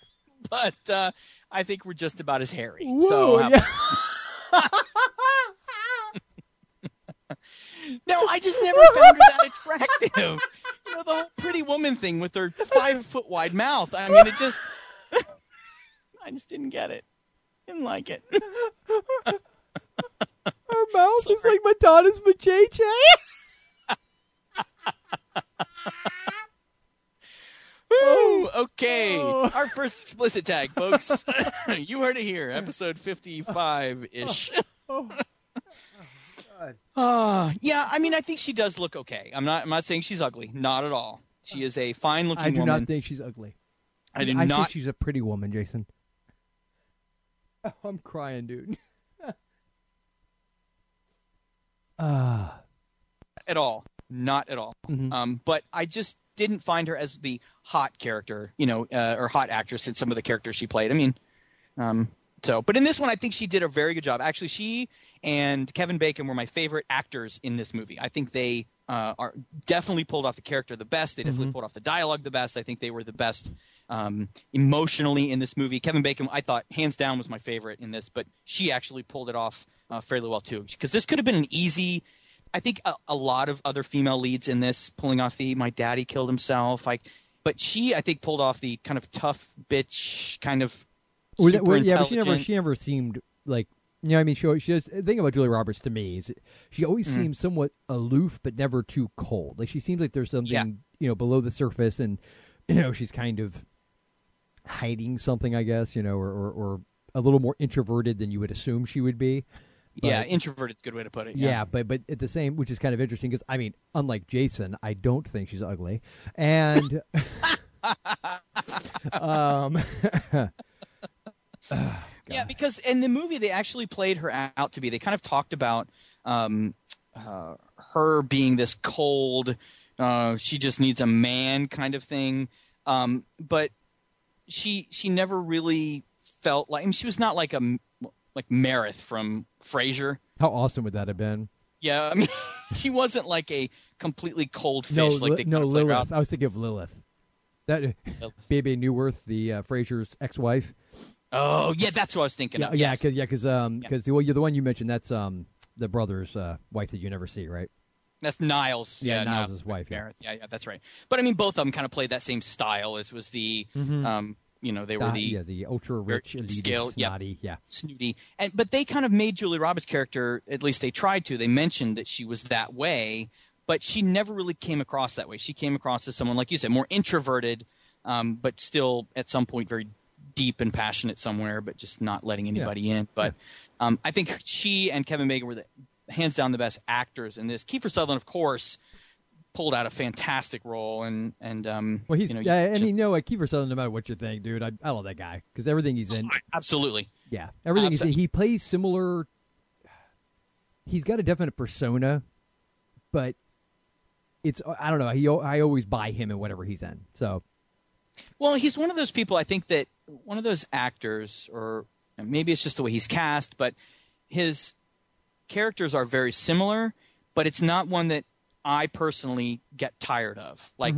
but uh, I think we're just about as hairy. so, Whoa, how- yeah. no, I just never found her that attractive. You know, the whole pretty woman thing with her five foot wide mouth. I mean, it just, I just didn't get it. Didn't like it. Her mouth is like Madonna's vajayjay. Woo! Okay, our first explicit tag, folks. you heard it here, episode fifty-five ish. Uh, yeah, I mean, I think she does look okay. I'm not. I'm not saying she's ugly. Not at all. She is a fine-looking woman. I do woman. not think she's ugly. I do I not. she's a pretty woman, Jason. Oh, I'm crying, dude. Ah. at all. Not at all. Mhm. Um, but I just didn't find her as the hot character, you know, uh, or hot actress in some of the characters she played. I mean, um, so, but in this one, I think she did a very good job. Actually, she and Kevin Bacon were my favorite actors in this movie. I think they uh, are definitely pulled off the character the best. They definitely pulled off the dialogue the best. I think they were the best um, emotionally in this movie. Kevin Bacon, I thought hands down was my favorite in this, but she actually pulled it off uh, fairly well too. Because this could have been an easy. I think a, a lot of other female leads in this pulling off the "my daddy killed himself," like, but she I think pulled off the kind of tough bitch kind of super well, yeah, but she never she never seemed like You know, I mean, she she does. The thing about Julie Roberts to me is she always Mm-hmm. seems somewhat aloof, but never too cold. Like she seems like there's something Yeah. you know below the surface, and you know she's kind of hiding something, I guess. You know, or or, or a little more introverted than you would assume she would be. But- yeah, introverted. A good way to put it. yeah, but but at the same, which is kind of interesting because I mean, unlike Jason, I don't think she's ugly, and um, Yeah, because in the movie they actually played her out to be. They kind of talked about um, uh, her being this cold, uh, she just needs a man kind of thing. Um, but she she never really felt like I mean, she was not like a like Meredith from Frasier. how awesome would that have been? Yeah, I mean, she wasn't like a completely cold fish. no, like Li- they no, Lilith. I was thinking of Lilith. That Bebe Neuwirth, the uh, Frasier's ex-wife. Oh, yeah, that's what I was thinking. Yeah, of. yeah, yes. because yeah, because um, because the well, you're the one you mentioned. That's um, the brother's uh, wife that you never see, right? That's Niles. Yeah, Yeah, Niles' Niles' wife, yeah. Yeah. yeah, that's right. But I mean, both of them kind of played that same style. As was the, um, you know, they were the yeah, the ultra rich, elitist, scale- yeah. snotty. Yeah, snooty, and but they kind of made Julie Roberts' character. At least they tried to. They mentioned that she was that way, but she never really came across that way. She came across as someone, like you said, more introverted, um, but still at some point very deep and passionate somewhere, but just not letting anybody in. But um, I think she and Kevin Bacon were the hands down the best actors in this. Kiefer Sutherland, of course, pulled out a fantastic role, and and um, well, he's you know, yeah, I just- mean, no, like Kiefer Sutherland. No matter what you think, dude, I, I love that guy because everything he's in, absolutely. yeah, everything he's in, he plays similar. He's got a definite persona, but it's I don't know. He I always buy him in whatever he's in. So Well, he's one of those people. I think that one of those actors, or maybe it's just the way he's cast, but his characters are very similar. But it's not one that I personally get tired of. Like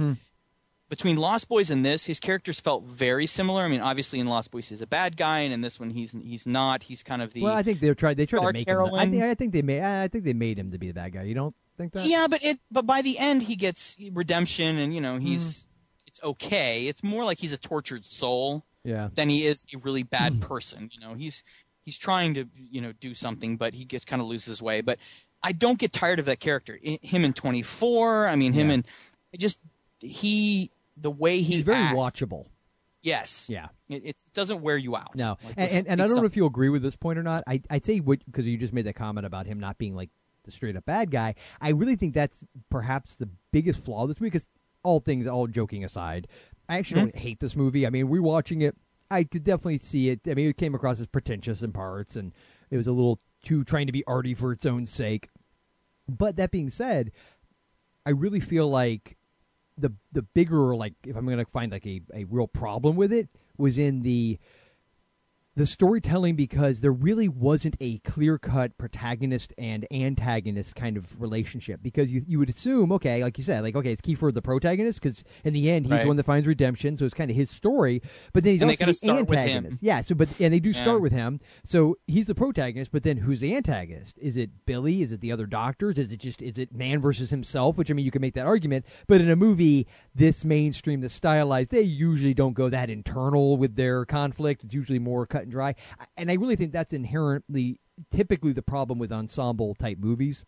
between Lost Boys and this, his characters felt very similar. I mean, obviously in Lost Boys he's a bad guy, and in this one he's he's not. He's kind of the well, I think they tried. They tried to make him. I think I think they made. I think they made him to be the bad guy. You don't think that? Yeah, but it but by the end he gets redemption, and you know he's Mm. it's okay. It's more like he's a tortured soul. Yeah. than he is a really bad person. You know, he's he's trying to you know do something, but he gets kind of loses his way. But I don't get tired of that character. I, him in Twenty Four. I mean, him Yeah. in just he the way he He's very acts- watchable. Yes. Yeah. It, it doesn't wear you out. No, Like, and, and, and I don't know if you agree with this point or not. I, I'd say what because you just made that comment about him not being like the straight up bad guy. I really think that's perhaps the biggest flaw this week. Because all things, all joking aside, I actually Mm-hmm. don't hate this movie. I mean, rewatching it, I could definitely see it. I mean, it came across as pretentious in parts, and it was a little too trying to be arty for its own sake. But that being said, I really feel like the the bigger like if I'm going to find like a, a real problem with it was in the the storytelling because there really wasn't a clear cut protagonist and antagonist kind of relationship because you you would assume okay like you said like okay it's Kiefer the protagonist because in the end he's Right. the one that finds redemption so it's kind of his story but then he's And also the start with him. antagonist. Yeah so but and they do Yeah. start with him. So he's the protagonist but then who's the antagonist? Is it Billy? Is it the other doctors? Is it just is it man versus himself? Which I mean you can make that argument but in a movie this mainstream this stylized they usually don't go that internal with their conflict. It's usually more cut and dry and I really think that's inherently typically the problem with ensemble type movies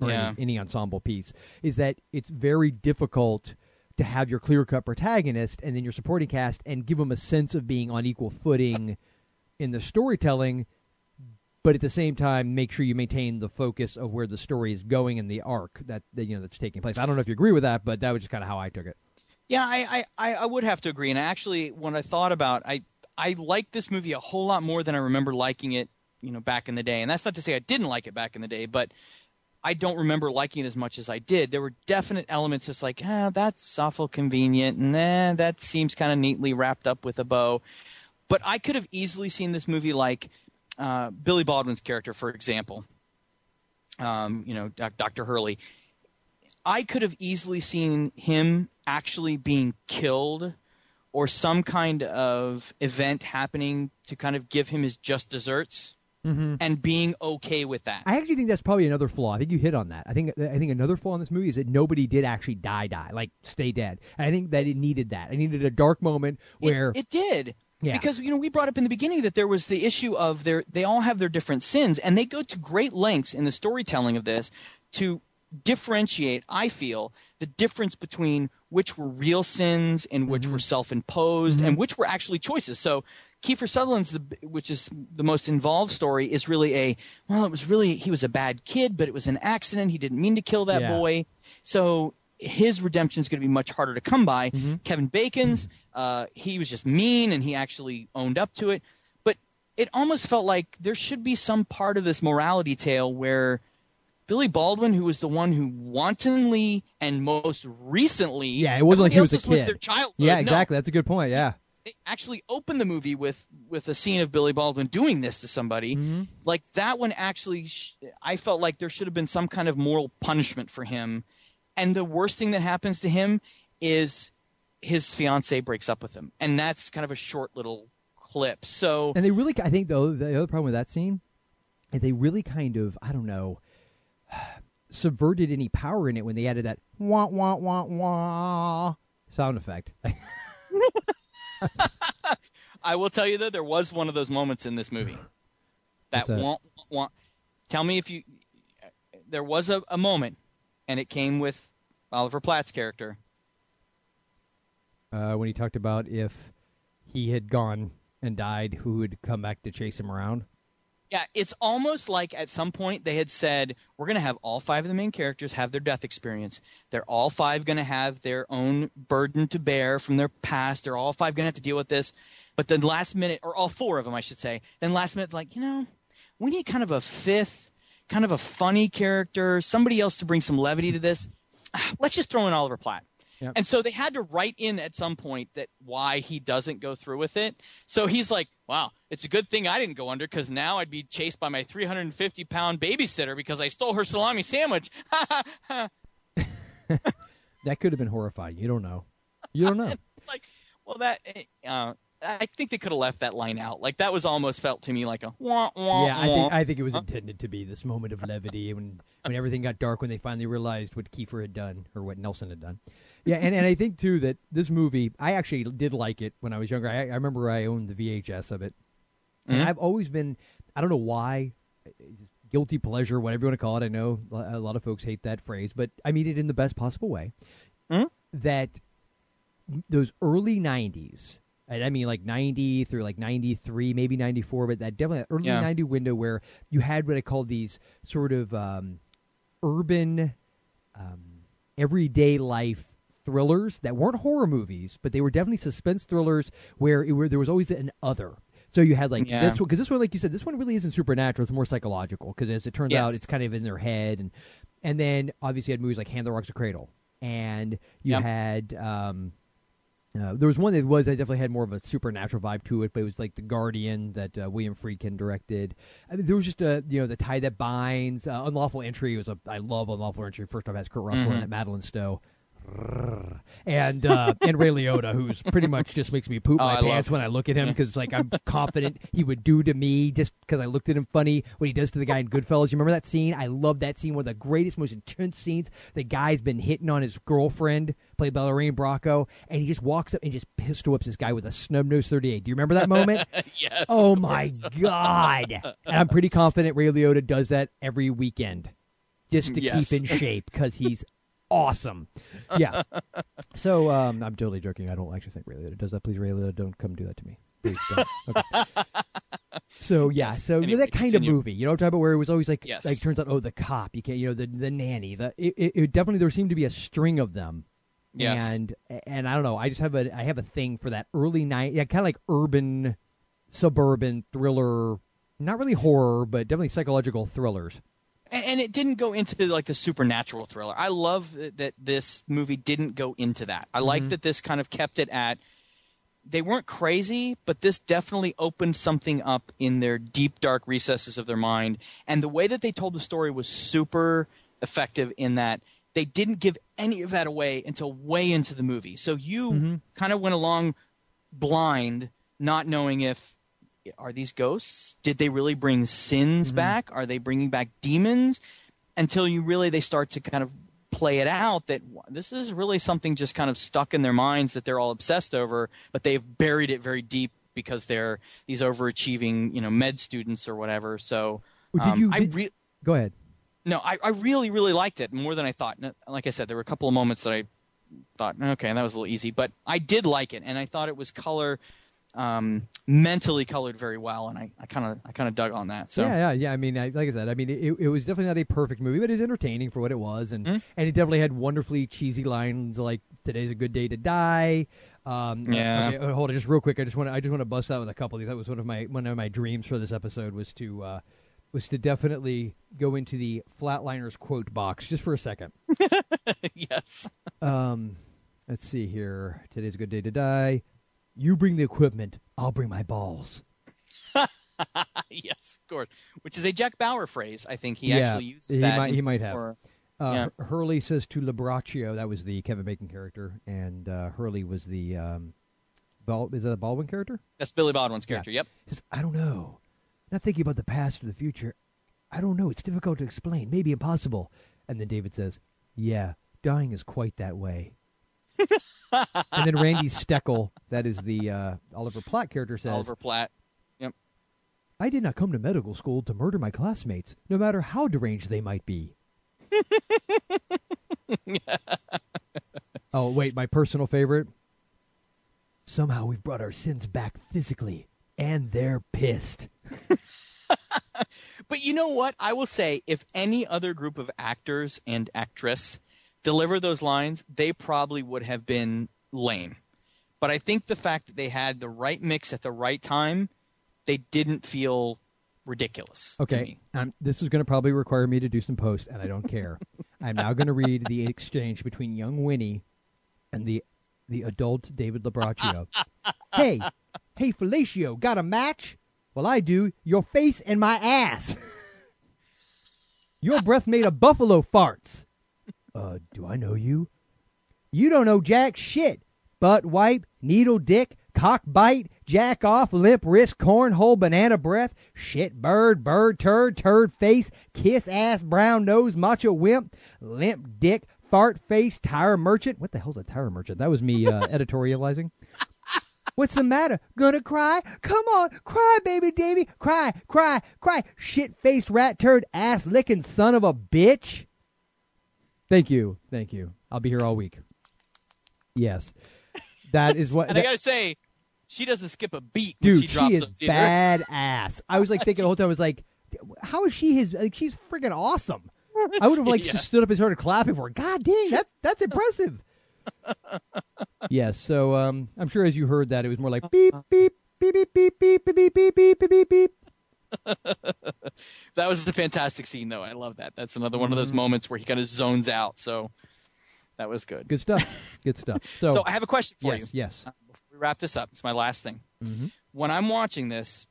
or Yeah. any, any ensemble piece is that it's very difficult to have your clear cut protagonist and then your supporting cast and give them a sense of being on equal footing in the storytelling but at the same time make sure you maintain the focus of where the story is going and the arc that, that you know that's taking place. I don't know if you agree with that, but that was just kind of how I took it. Yeah, I, I, I I would have to agree. And actually, when I thought about, I I like this movie a whole lot more than I remember liking it, you know, back in the day. And that's not to say I didn't like it back in the day, but I don't remember liking it as much as I did. There were definite elements just like, ah, that's awful convenient, and eh, that seems kind of neatly wrapped up with a bow. But I could have easily seen this movie like uh, Billy Baldwin's character, for example. Um, you know, Dr. Hurley. I could have easily seen him actually being killed or some kind of event happening to kind of give him his just desserts mm-hmm. and being okay with that. I actually think that's probably another flaw. I think you hit on that. I think I think another flaw in this movie is that nobody did actually die die, like stay dead. And I think that it needed that. I needed a dark moment where it, it did. Yeah. Because you know we brought up in the beginning that there was the issue of their they all have their different sins and they go to great lengths in the storytelling of this to differentiate I feel the difference between which were real sins and which were mm-hmm. self-imposed and mm-hmm. which were actually choices. So Kiefer Sutherland's the which is the most involved story is really a well it was really he was a bad kid but it was an accident he didn't mean to kill that Yeah. boy. So his redemption is going to be much harder to come by. Mm-hmm. Kevin Bacon's, uh, he was just mean and he actually owned up to it. But it almost felt like there should be some part of this morality tale where Billy Baldwin, who was the one who wantonly and most recently, Yeah, it wasn't like he was a kid. their childhood. Yeah, No, exactly. That's a good point. Yeah. they actually opened the movie with with a scene of Billy Baldwin doing this to somebody. Mm-hmm. Like that one actually, sh- I felt like there should have been some kind of moral punishment for him. And the worst thing that happens to him is his fiance breaks up with him, and that's kind of a short little clip. So And they really, I think, though, the other problem with that scene is they really kind of, I don't know, subverted any power in it when they added that wah, wah, wah, wah sound effect. I will tell you though, there was one of those moments in this movie. That, that? wah, wah. Tell me if you. There was a, a moment, and it came with Oliver Platt's character. uh, when he talked about if he had gone and died, who would come back to chase him around. Yeah, it's almost like at some point they had said, we're going to have all five of the main characters have their death experience. They're all five going to have their own burden to bear from their past. They're all five going to have to deal with this. But then last minute, or all four of them, I should say, then last minute, like, you know, we need kind of a fifth, kind of a funny character, somebody else to bring some levity to this. Ah, Let's just throw in Oliver Platt. Yep. And so they had to write in at some point that why he doesn't go through with it. So he's like, "Wow, it's a good thing I didn't go under because now I'd be chased by my 350 pound babysitter because I stole her salami sandwich." That could have been horrifying. You don't know. You don't know. it's like, well, that uh, I think they could have left that line out. Like that was almost felt to me like a wah wah. yeah, I think I think it was intended to be this moment of levity when when everything got dark when they finally realized what Kiefer had done or what Nelson had done. Yeah, and, and I think too that this movie I actually did like it when I was younger. I, I remember I owned the VHS of it, and I've always been I don't know why guilty pleasure, whatever you want to call it. I know a lot of folks hate that phrase, but I mean it in the best possible way. That those early '90s, I mean like '90 through like '93, maybe '94, but that definitely that early Yeah. '90 window where you had what I call these sort of um, urban, um, everyday life thrillers that weren't horror movies, but they were definitely suspense thrillers where it were there was always an other. So you had like Yeah. this one because this one, like you said, this one really isn't supernatural; it's more psychological. Because as it turns Yes. out, it's kind of in their head, and and then obviously you had movies like Hand that Rocks the Cradle, and you Yep. had um, uh, there was one that was that definitely had more of a supernatural vibe to it, but it was like The Guardian that uh, William Friedkin directed. I mean, there was just a you know the tie that binds. Uh, Unlawful Entry was a I love Unlawful Entry. First off, has Kurt Russell in it, Madeleine Stowe. And uh, and Ray Liotta, who's pretty much just makes me poop Oh, my I pants when I look at him because like I'm confident he would do to me just because I looked at him funny what he does to the guy in Goodfellas. You remember that scene? I love that scene. One of the greatest, most intense scenes. The guy's been hitting on his girlfriend, played by Lorraine Bracco, and he just walks up and just pistol whips this guy with a snub nose 38. Do you remember that moment? yes. oh my god! And I'm pretty confident Ray Liotta does that every weekend, just to Yes. keep in shape because he's awesome. Yeah. So um, I'm totally joking. I don't actually think Ray Liotta does that. Please, Ray Liotta, don't come do that to me. Please don't. Okay. So yeah, so Anyway, that kind continue. of movie, you know, what I'm talking about where it was always like, Yes. like turns out, oh, the cop, you can't, you know, the the nanny, the it, it, it definitely there seemed to be a string of them, Yes. and and I don't know, I just have a I have a thing for that early night, yeah, kind of like urban, suburban thriller, not really horror, but definitely psychological thrillers. And, and it didn't go into like the supernatural thriller. I love that, that this movie didn't go into that. I Mm-hmm. like that this kind of kept it at. They weren't crazy, but this definitely opened something up in their deep, dark recesses of their mind. And the way that they told the story was super effective in that they didn't give any of that away until way into the movie. So you Mm-hmm. kind of went along blind, not knowing if are these ghosts? Did they really bring sins back? Are they bringing back demons? Until you really they start to kind of play it out that this is really something just kind of stuck in their minds that they're all obsessed over, but they've buried it very deep because they're these overachieving, you know, med students or whatever. So Oh, did um, you- I did- re- Go ahead. no, I, I really, really liked it more than I thought. Like I said, there were a couple of moments that I thought, okay, that was a little easy, but I did like it, and I thought it was color, um, mentally colored very well, and I kind of, I kind of dug on that. So Yeah, yeah, yeah. I mean, I, like I said, I mean, it, it was definitely not a perfect movie, but it was entertaining for what it was, and Mhm. and it definitely had wonderfully cheesy lines like "Today's a good day to die." Um, uh, Yeah. okay, uh, hold on, just real quick. I just want to, I just want to bust out with a couple of these. That was one of my one of my dreams for this episode was to uh, was to definitely go into the Flatliners quote box just for a second. yes, Um, let's see here. Today's a good day to die. You bring the equipment. I'll bring my balls. yes, of course. Which is a Jack Bauer phrase. I think he Yeah, actually uses he that. might- he might have. Uh, Yeah. Hurley says to Labraccio, that was the Kevin Bacon character, and uh, Hurley was the um, Bal- is that a Baldwin character? That's Billy Baldwin's Yeah. character. Yep. He says, I don't know. Not thinking about the past or the future. I don't know. It's difficult to explain. Maybe impossible. And then David says, Yeah, dying is quite that way. And then Randy Steckle, that is the uh, Oliver Platt character, says, Oliver Platt. Yep. I did not come to medical school to murder my classmates, no matter how deranged they might be. oh, wait, my personal favorite? Somehow we've brought our sins back physically, and they're pissed. But you know what? I will say, if any other group of actors and actress deliver those lines, they probably would have been lame. But I think the fact that they had the right mix at the right time, they didn't feel ridiculous. Okay, um, this is going to probably require me to do some post, and I don't care. I'm now going to read the exchange between young Winnie and the the adult David Labraccio. hey, hey, Felicio, got a match? Well, I do. Your face and my ass. Your breath made of buffalo farts. Uh, do I know you? You don't know jack shit. Butt wipe, needle dick, cock bite, jack off, limp wrist, cornhole, banana breath, shit bird, bird turd, turd face, kiss ass, brown nose, macho wimp, limp dick, fart face, tire merchant. What the hell's a tire merchant? That was me uh, editorializing. What's the matter? Gonna cry? Come on, cry, baby Davy. Cry, cry, cry. Shit faced rat turd, ass licking son of a bitch. Thank you. Thank you. I'll be here all week. Yes. That is what. And that- I gotta say, she doesn't skip a beat when dude, she drops she is badass. I was like thinking the whole time, I was like, how is she his? Like, she's freaking awesome. I would have like Yeah. just stood up and started clapping for her. God dang, that that's impressive. yes. So um, I'm sure as you heard that, it was more like beep beep beep beep beep beep beep beep beep beep beep beep beep. That was a fantastic scene, though. I love that. That's another one of Mm-hmm. those moments where he kind of zones out. So that was good. Good stuff. Good stuff. So, So I have a question for yes, you. yes. Uh, before we wrap this up, it's my last thing. Mhm. When I'm watching this,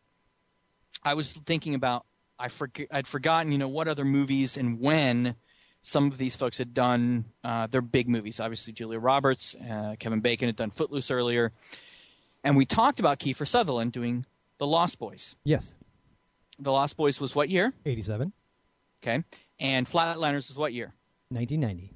I was thinking about I forg- I'd forgotten, you know, what other movies and when some of these folks had done uh, their big movies. Obviously, Julia Roberts, uh, Kevin Bacon had done Footloose earlier, and we talked about Kiefer Sutherland doing The Lost Boys. Yes. The Lost Boys was what year? 87, Okay, and Flatliners was what year? 1990.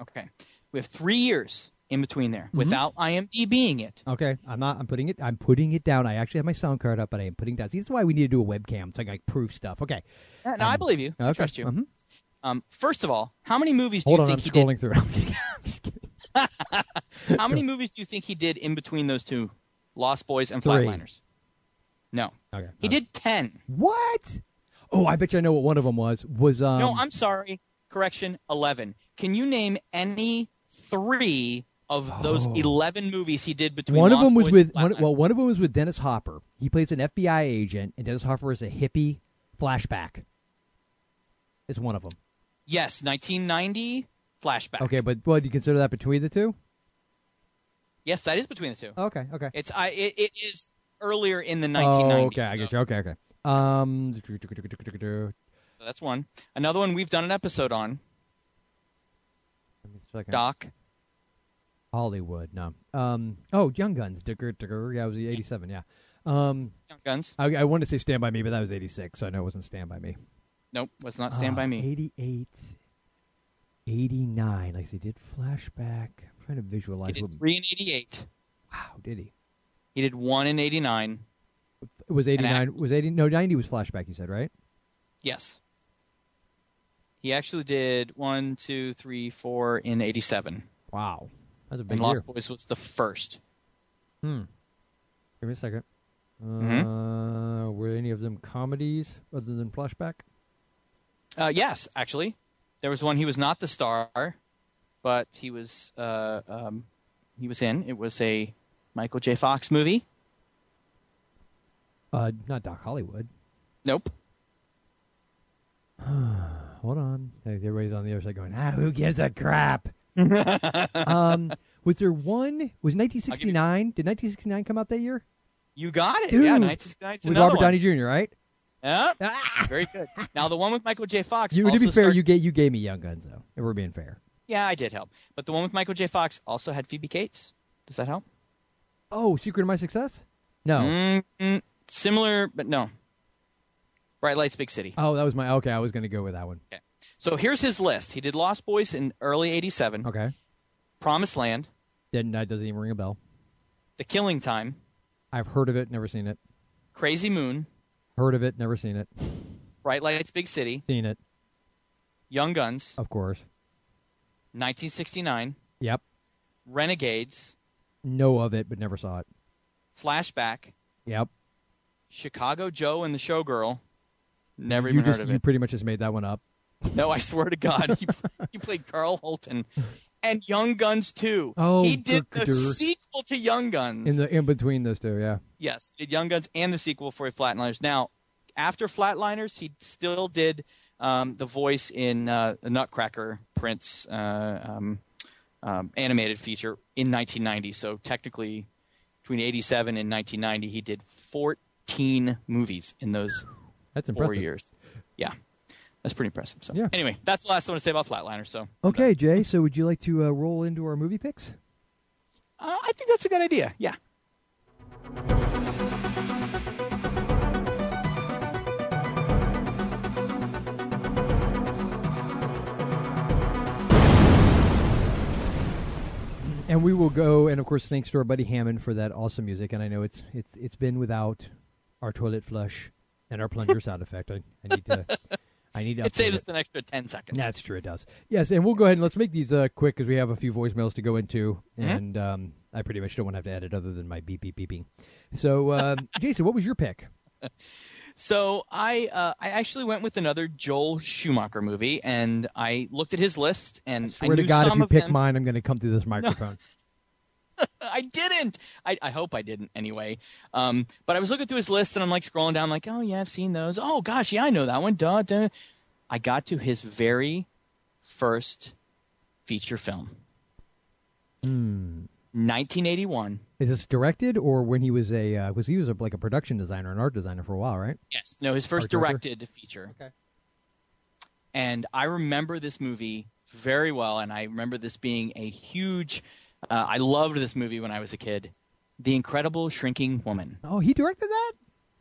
Okay, we have three years in between there Mm-hmm. without IMDbing it. Okay, I'm not. I'm putting it. I'm putting it down. I actually have my sound card up, but I am putting it down. See, that's why we need to do a webcam so I can like, prove stuff. Okay. No, I believe you. I trust you. Mhm. Um, first of all, how many movies do Hold you on, I'm think he scrolling through. I'm just. I'm just kidding. How many movies do you think he did in between those two, Lost Boys and. Flatliners? No, Okay. he did ten. What? Oh, I bet you I know what one of them was. Was um. no, I'm sorry. Correction, eleven. Can you name any three of those Oh. eleven movies he did between? one of them was Boys with one, well, one of them was with Dennis Hopper. He plays an FBI agent, and Dennis Hopper is a hippie flashback. Is one of them. Yes, 1990 flashback. Okay, but what do you consider that between the two? Yes, that is between the two. Okay, okay. It's I. It, it is earlier in the Oh, 1990s. okay, I get you. Okay, okay. Um, That's one. Another one we've done an episode on. Doc. Hollywood. No. Um. Oh, Young Guns. Digger, digger. Yeah, it was eighty-seven. Yeah. Um. Young Guns. I, I wanted to say Stand by Me, but that was eighty-six, so I know it wasn't Stand by Me. Nope, was not Stand Ah, by Me. 88, 89. Like he did flashback. I'm trying to visualize. He what, did three in '88. wow, did he? He did one in '89, it was eighty nine. Was eighty? No, ninety was flashback. You said right? Yes. He actually did one, two, three, four in '87, Wow, that's a big and year. Lost Boys was the first. Hmm. Give me a 2nd Mhm. Uh, were any of them comedies other than flashback? Uh, yes, actually, there was one. He was not the star, but he was. Uh, um, he was in. It was a Michael J. Fox movie. Uh, not Doc Hollywood. Nope. Hold on. Everybody's on the other side going, ah, who gives a crap? um, was there one? Was 1969? Did 1969 come out that year? You got it. Dude, yeah, 1969. With Robert one. Downey Jr., right? Yeah, Ah! very good. Now the one with Michael J. Fox. You, to be fair, you gave you gave me Young Guns though. If we're being fair. Yeah, I did help. But the one with Michael J. Fox also had Phoebe Cates. Does that help? Oh, Secret of My Success? No. Mm, similar, but no. Bright Lights, Big City. Oh, that was my okay. I was going to go with that one. Okay. So here's his list. He did Lost Boys in early '87. Okay. Promised Land, Didn't that doesn't even ring a bell. The Killing Time, I've heard of it, never seen it. Crazy Moon, Heard of it, never seen it. Bright Lights, Big City, Seen it, Young Guns, of course. 1969, Yep. Renegades, Know of it, but never saw it. Flashback, Yep. Chicago Joe and the Showgirl. Never you even just heard of you it. pretty much just made that one up. No, I swear to God, he, he played Karl Hulten. And Young Guns too. Oh, he did the sequel to Young Guns. In the in between those two, yeah. Yes, did Young Guns and the sequel for Flatliners. Now, after Flatliners, he still did um, the voice in uh, Nutcracker Prince uh, um, um, animated feature in 1990. So technically, between 87 and 1990, he did 14 movies in those That's four impressive. years. Yeah, that's pretty impressive. So Yeah. anyway, that's the last I want to say about Flatliners. So Okay, Jay. So would you like to uh, roll into our movie picks? uh, I think that's a good idea. Yeah. And we will go, and of course, thanks to our buddy Hammond for that awesome music. And I know it's it's it's been without our toilet flush and our plunger sound effect. I, I need to, I need to. It saved it. us an extra 10 seconds. That's true. It does. Yes, and we'll go ahead and let's make these uh, quick because we have a few voicemails to go into, Mhm. and um, I pretty much don't want to have to edit other than my beep beep beeping. So, um, Jason, what was your pick? So I uh, I actually went with another Joel Schumacher movie, and I looked at his list, and I Swear I to God, if you pick them. mine, I'm going to come through this microphone. I didn't. I, I hope I didn't anyway. Um, but I was looking through his list, and I'm like scrolling down, like, oh yeah, I've seen those. Oh gosh, yeah, I know that one. Duh, duh. I got to his very first feature film, Hmm. 1981. Is this directed or when he was a uh, was he was a, like a production designer, an art designer for a while, right? Yes, no, his first Art director? directed feature. Okay. And I remember this movie very well, and I remember this being a huge. Uh, I loved this movie when I was a kid. The Incredible Shrinking Woman. Oh, he directed that.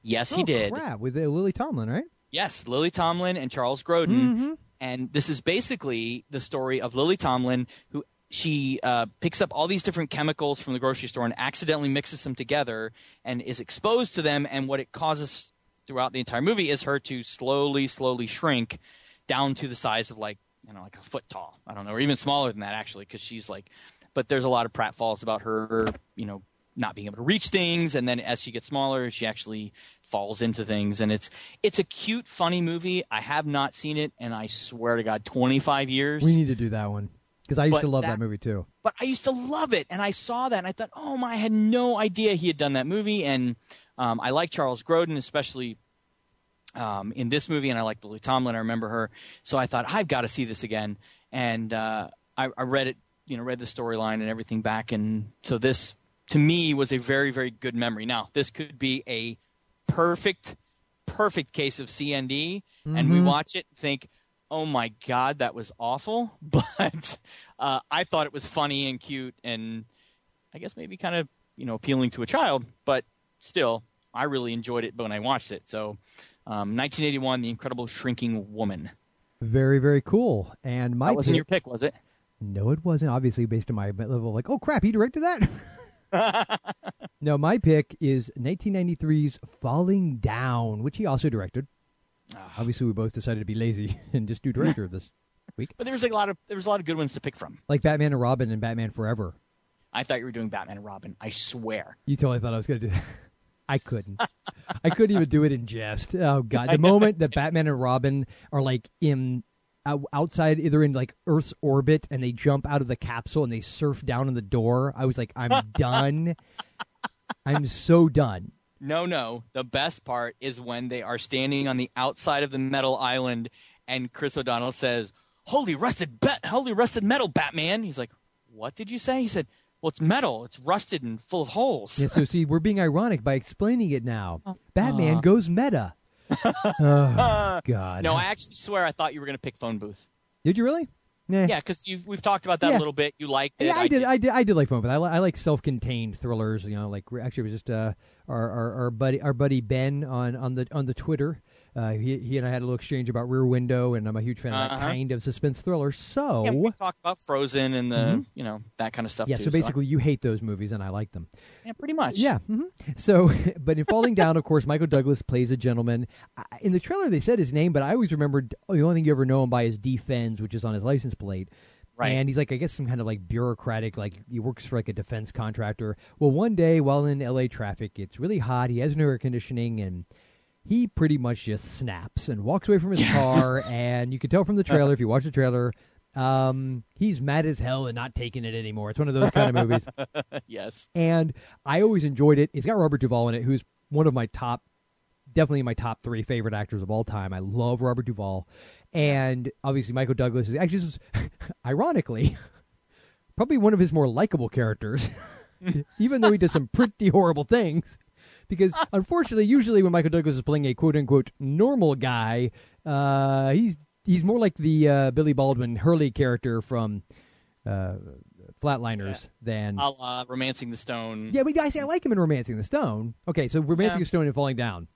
Yes, he Oh, did. Crap, with uh, Lily Tomlin, right? Yes, Lily Tomlin and Charles Grodin. Mm-hmm. And this is basically the story of Lily Tomlin, who she uh, picks up all these different chemicals from the grocery store and accidentally mixes them together and is exposed to them. And what it causes throughout the entire movie is her to slowly, slowly shrink down to the size of like you know like a foot tall. I don't know, or even smaller than that actually, because she's like. But there's a lot of pratfalls about her, you know, not being able to reach things, and then as she gets smaller, she actually falls into things, and it's it's a cute, funny movie. I have not seen it, and I swear to God, 25 years. We need to do that one because I used But to love that, that- movie too. but I used to love it, and I saw that, and I thought, oh my, I had no idea he had done that movie, and um, I like Charles Grodin, especially um, in this movie, and I like Lily Tomlin. I remember her, so I thought I've got to see this again, and uh, I, I read it, you know, read the storyline and everything back, and so this to me was a very, very good memory. Now, this could be a perfect, perfect case of CND, and we Mhm. watch it and think, oh my god, that was awful, but uh, I thought it was funny and cute, and I guess maybe kind of you know appealing to a child, but still, I really enjoyed it when I watched it. So, um, 1981, The Incredible Shrinking Woman. Very very cool. And my that wasn't pick- your pick, was it? No, it wasn't. Obviously, based on my level, like, oh crap, he directed that. no, my pick is 1993's Falling Down, which he also directed. Ah. Obviously, we both decided to be lazy and just do director this week, But there was a lot of there was a lot of good ones to pick from. like Batman and Robin and Batman Forever. I thought you were doing Batman and Robin. I swear. You totally thought I was going to do that. I couldn't. I couldn't even do it in jest. Oh god, the moment that Batman and Robin are like in outside, either in like Earth's orbit, and they jump out of the capsule and they surf down on the door, I was like, I'm done. I'm so done. No, no. The best part is when they are standing on the outside of the metal island, and Chris O'Donnell says, "Holy rusted, bet, holy rusted metal, Batman." He's like, "What did you say?" He said, "Well, it's metal. It's rusted and full of holes." Yeah, so see, we're being ironic by explaining it now. Batman goes meta. oh god. No, I actually swear I thought you were going to pick Phone Booth. did you really? Nah. Yeah, because we've talked about that Yeah. a little bit. You liked it. Yeah, I did. I did. I did like phone, booth. I, li- I like self-contained thrillers. You know, like actually, it was just uh, our, our our buddy our buddy Ben on on the on the Twitter. Uh, he he and I had a little exchange about Rear Window, and I'm a huge fan of that Uh-huh. kind of suspense thriller. So Yeah, we talked about Frozen and the Mhm. you know that kind of stuff. yeah, too, so basically, you hate those movies, and I like them. yeah, pretty much. Yeah. hmm So, but in Falling Down, of course, Michael Douglas plays a gentleman. In the trailer, they said his name, but I always remembered oh, the only thing you ever know him by is D-Fens, which is on his license plate. Right. And he's like, I guess some kind of like bureaucratic, like he works for like a defense contractor. Well, one day while in LA traffic, it's really hot. He has no air conditioning and he pretty much just snaps and walks away from his car. and you can tell from the trailer, if you watch the trailer, um, he's mad as hell and not taking it anymore. It's one of those kind of movies yes. and I always enjoyed it. It's got Robert Duvall in it, who's one of my top, definitely my top three favorite actors of all time. I love Robert Duvall, and obviously Michael Douglas is actually, is, ironically, probably one of his more likable characters, even though he does some pretty horrible things. Because unfortunately, usually when Michael Douglas is playing a quote unquote normal guy, uh, he's he's more like the uh, Billy Baldwin Hurley character from uh, Flatliners than A la Romancing the Stone. yeah, but I say I like him in *Romancing the Stone*. Okay, so *Romancing Yeah. the Stone* and *Falling Down*.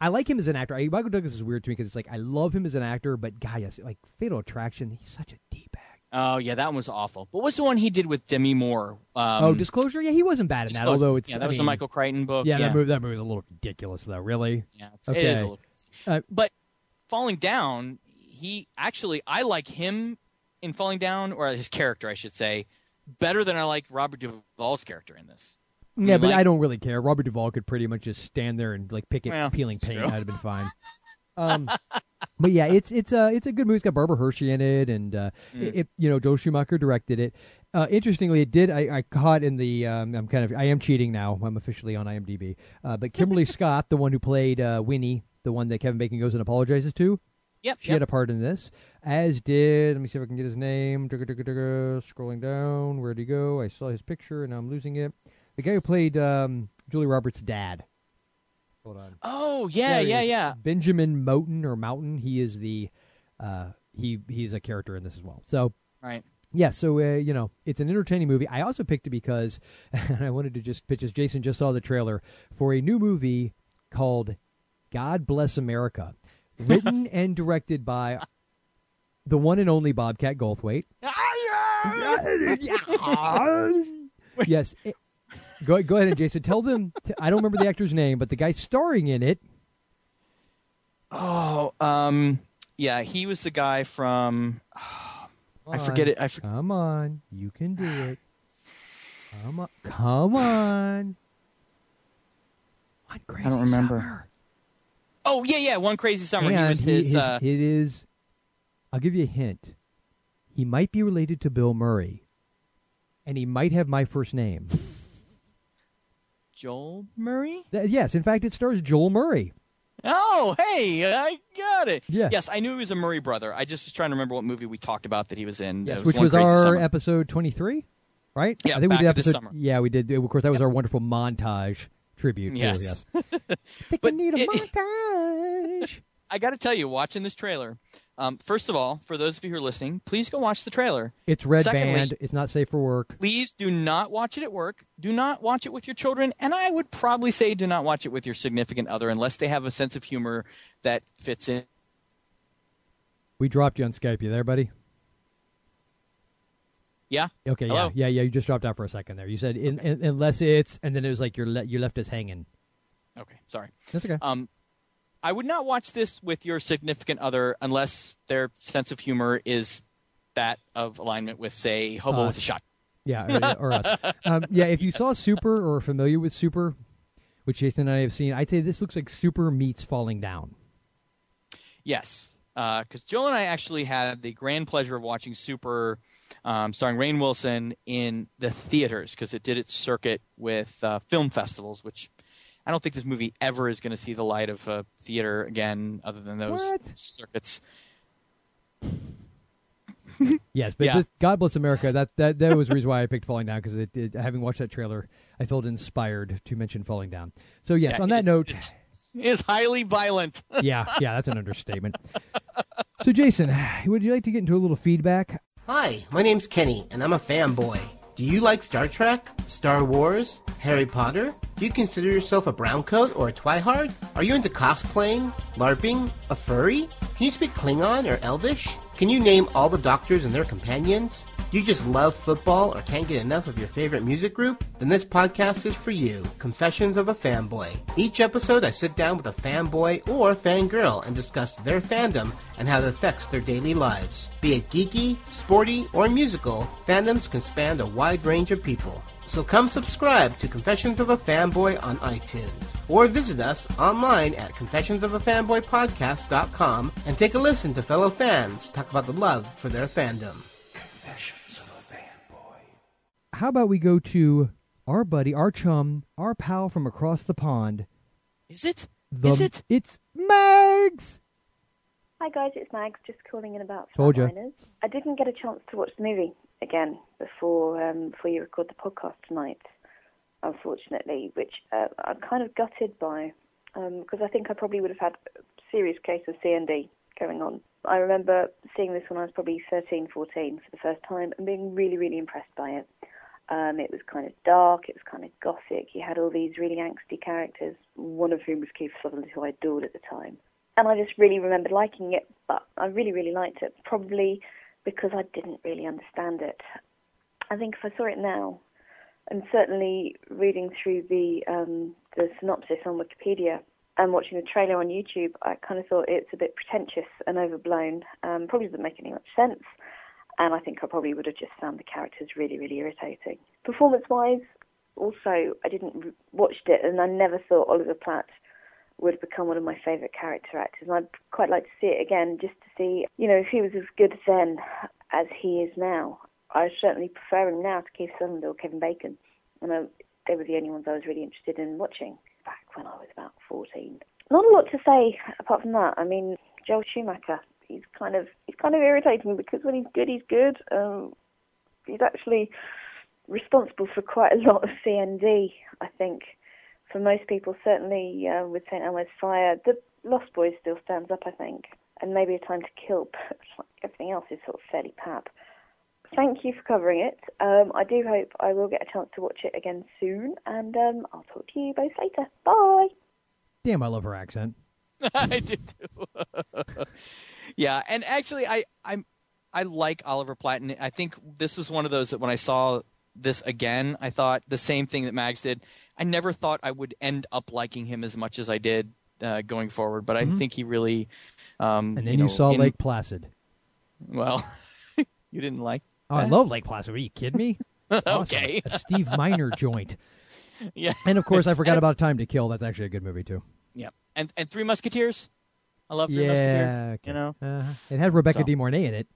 I like him as an actor. I, Michael Douglas is weird to me because it's like I love him as an actor, but guy, yes, like *Fatal Attraction*, he's such a d bag. Oh yeah, that one was awful. But what's the one he did with Demi Moore? Um, oh, *Disclosure*, yeah, he wasn't bad in that. Although it's yeah, that I was a Michael Crichton book. Yeah, Yeah, that movie that movie was a little ridiculous though. Really? Yeah, it's, it is a Okay. little. Uh, but Falling Down, he actually I like him in Falling Down, or his character, I should say, better than I like Robert Duvall's character in this. Yeah, but like- I don't really care. Robert Duvall could pretty much just stand there and like pick it, Well, peeling paint. true. That'd have been fine. Um, but yeah, it's it's a it's a good movie. It's got Barbara Hershey in it, and uh, Mm. it, it- you know Joel Schumacher directed it. Uh, interestingly, it did. I, I caught in the. Um, I'm kind of. I am cheating now. I'm officially on IMDb. Uh, but Kimberly Scott, the one who played uh, Winnie, the one that Kevin Bacon goes and apologizes to, Yep, she had a part in this. As did. Let me see if I can get his name. Scrolling down. Where'd he go? I saw his picture, and now I'm losing it. The guy who played um, Julie Roberts' dad. Hold on. Oh yeah, There yeah, yeah. Benjamin Moten or Mountain. He is the uh, he he's a character in this as well. So Right. yeah, so uh, you know it's an entertaining movie. I also picked it because and I wanted to just pitch as Jason just saw the trailer for a new movie called God Bless America, written and directed by the one and only Bobcat Goldthwait. yes. Go, go ahead and Jason tell them. I don't remember the actor's name, but the guy starring in it. Oh, um, yeah, he was the guy from. I forget it. I for, Come on, you can do it. Come on, come on. One crazy I don't remember. Summer. oh yeah, yeah. One crazy summer. And he was he- his. his- uh, it is. I'll give you a hint. He might be related to Bill Murray, and he might have my first name. Joel Murray. Th- yes, in fact, it stars Joel Murray. Oh, hey, I got it. Yeah. Yes, I knew he was a Murray brother. I just was trying to remember what movie we talked about that he was in. Yes, It which was our Summer. episode twenty-three, right? Yeah, I think we did episode. summer. Yeah, we did. Of course, that was our wonderful montage tribute. too, Yes. yes. Think But we need a it- montage. I got to tell you, watching this trailer. Um, first of all, for those of you who are listening, please go watch the trailer. It's red Secondly- band. It's not safe for work. Please do not watch it at work. Do not watch it with your children, and I would probably say do not watch it with your significant other unless they have a sense of humor that fits in. We dropped you on Skype. You there, buddy? Yeah. Okay. Hello? Yeah. Yeah. Yeah. You just dropped out for a second there. You said in, in, unless it's, and then it was like you're le- you left us hanging. Okay. Sorry. That's okay. Um, I would not watch this with your significant other unless their sense of humor is that of alignment with, say, Hobo Us. with a Shot. Yeah, or, or us. Um, yeah, if you saw Super or are familiar with Super, which Jason and I have seen, I'd say this looks like Super meets Falling Down. Yes, because Joe and I actually had the grand pleasure of watching Super, um, starring Rainn Wilson in the theaters because it did its circuit with uh, film festivals, which I don't think this movie ever is going to see the light of a theater again, other than those What? circuits. Yes, but Yeah. this, God bless America. That that that was the reason why I picked Falling Down because it, it, having watched that trailer, I felt inspired to mention Falling Down. So yes, Yeah, on it that is- note, it's- It is highly violent. yeah, yeah, that's an understatement. So Jason, would you like to get into a little feedback? Hi, my name's Kenny, and I'm a fanboy. Do you like Star Trek, Star Wars, Harry Potter? Do you consider yourself a browncoat or a twihard? Are you into cosplaying, LARPing, a furry? Can you speak Klingon or Elvish? Can you name all the doctors and their companions? You just love football or can't get enough of your favorite music group? Then this podcast is for you, Confessions of a Fanboy. Each episode I sit down with a fanboy or fangirl and discuss their fandom and how it affects their daily lives. Be it geeky, sporty, or musical, fandoms can span a wide range of people. So come subscribe to Confessions of a Fanboy on iTunes or visit us online at confessionsofafanboypodcast.com and take a listen to fellow fans talk about the love for their fandom. How about we go to our buddy, our chum, our pal from across the pond? Is it? The, Is it? It's Mags. Hi guys, it's Mags, just calling in about Told ya. Flatliners. I didn't get a chance to watch the movie again before um, before you record the podcast tonight, unfortunately, which uh, I'm kind of gutted by because I think I probably would have had a serious case of CND going on. I remember seeing this when I was probably 13, 14 for the first time and being really, really impressed by it. Um, it was kind of dark, it was kind of gothic. You had all these really angsty characters, one of whom was Keith Sutherland, who I adored at the time. And I just really remembered liking it, but I really, really liked it, probably because I didn't really understand it. I think if I saw it now, and certainly reading through the um, the synopsis on Wikipedia and watching the trailer on YouTube, I kind of thought it's a bit pretentious and overblown. Um, probably doesn't make any much sense, and I think I probably would have just found the characters really, really irritating. Performance-wise, also I didn't watched it, and I never thought Oliver Platt would become one of my favourite character actors. And I'd quite like to see it again, just to see, you know, if he was as good then as he is now. I certainly prefer him now to Keith Sutherland or Kevin Bacon. And I, they were the only ones I was really interested in watching back when I was about 14. Not a lot to say apart from that. I mean, Joel Schumacher, he's kind of he's kind of irritating because when he's good, he's good. Um, he's actually responsible for quite a lot of CND, I think. For most people, certainly uh, with St. Elmo's Fire, the Lost Boys still stands up, I think, and maybe A Time to Kill, but like everything else is sort of fairly pap. Thank you for covering it. Um, I do hope I will get a chance to watch it again soon, and um, I'll talk to you both later. Bye. Damn, I love her accent. I did too. yeah, and actually, I I'm I like Oliver Platt, and I think this was one of those that when I saw this again, I thought the same thing that Mags did. I never thought I would end up liking him as much as I did uh, going forward, but I Mhm. think he really. Um, And then you, know, saw in- Lake Placid. Well, you didn't like. Oh, I love Lake Placid. Are you kidding me? Okay. a Steve Miner joint. Yeah, And of course, I forgot about Time to Kill. That's actually a good movie too. yeah, and and Three Musketeers. I love Three yeah, Musketeers. okay. You know. Uh-huh. it had Rebecca So- De Mornay in it.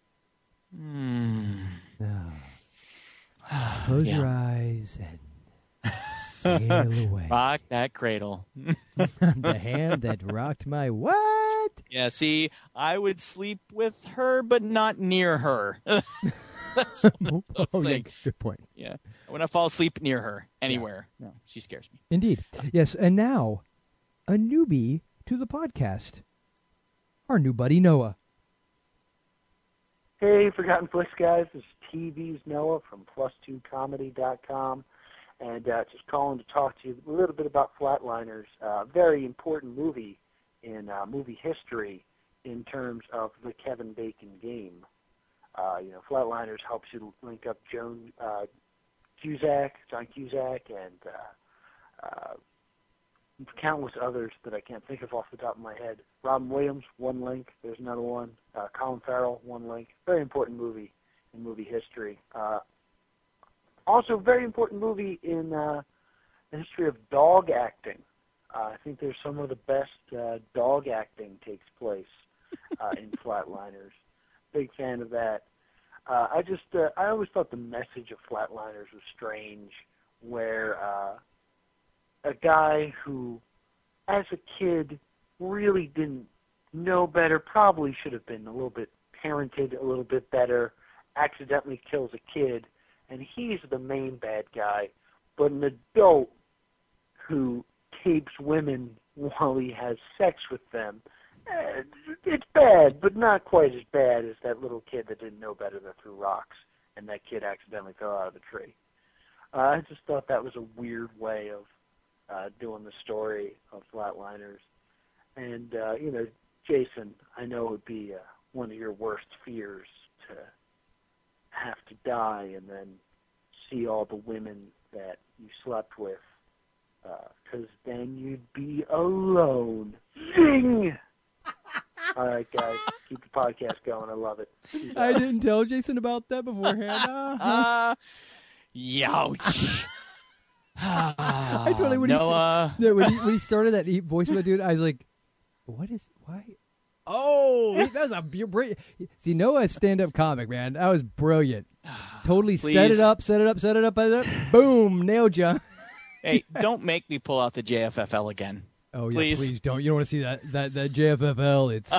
Hmm. Close Yeah. your eyes and sail away. Rock that cradle. the hand that rocked my what? Yeah, see, I would sleep with her, but not near her. That's one of Oh, yeah, good point. Yeah, when I fall asleep near her anywhere. No, she scares me. Indeed. Yes, and now a newbie to the podcast. Our new buddy Noah. Hey, Forgotten Flix guys. This is TV's Noah from Plus2Comedy.com, and uh, just calling to talk to you a little bit about Flatliners. A very important movie in uh, movie history in terms of the Kevin Bacon game. Uh, you know, Flatliners helps you link up Joan uh, Cusack, John Cusack, and uh, uh, countless others that I can't think of off the top of my head. Robin Williams, one link. There's another one. Uh, Colin Farrell, one link. Very important movie in movie history. Uh, also, very important movie in uh, the history of dog acting. Uh, I think there's some of the best uh, dog acting takes place uh, in Flatliners. Big fan of that. Uh, I just uh, I always thought the message of Flatliners was strange, where uh, a guy who, as a kid, really didn't know better, probably should have been a little bit parented a little bit better, accidentally kills a kid, and he's the main bad guy. But an adult who tapes women while he has sex with them, eh, it's bad, but not quite as bad as that little kid that didn't know better that threw rocks and that kid accidentally fell out of the tree. Uh, I just thought that was a weird way of uh, doing the story of Flatliners. And, uh, you know, Jason, I know it would be uh, one of your worst fears to have to die and then see all the women that you slept with, because uh, then you'd be alone. Zing! all right, guys, keep the podcast going. I love it. I didn't tell Jason about that beforehand. Uh-huh. Youch. I totally when Noah. he, yeah, when he when he started that he voice of dude, I was like, "What is why?" Oh, that was a brilliant. See, Noah's stand-up comic, man. That was brilliant. Totally set it up, set it up, set it up, set it up. Boom, nailed you. hey, don't make me pull out the JFFL again. Oh yeah, Please. please, don't. You don't want to see that that that JFFL. It's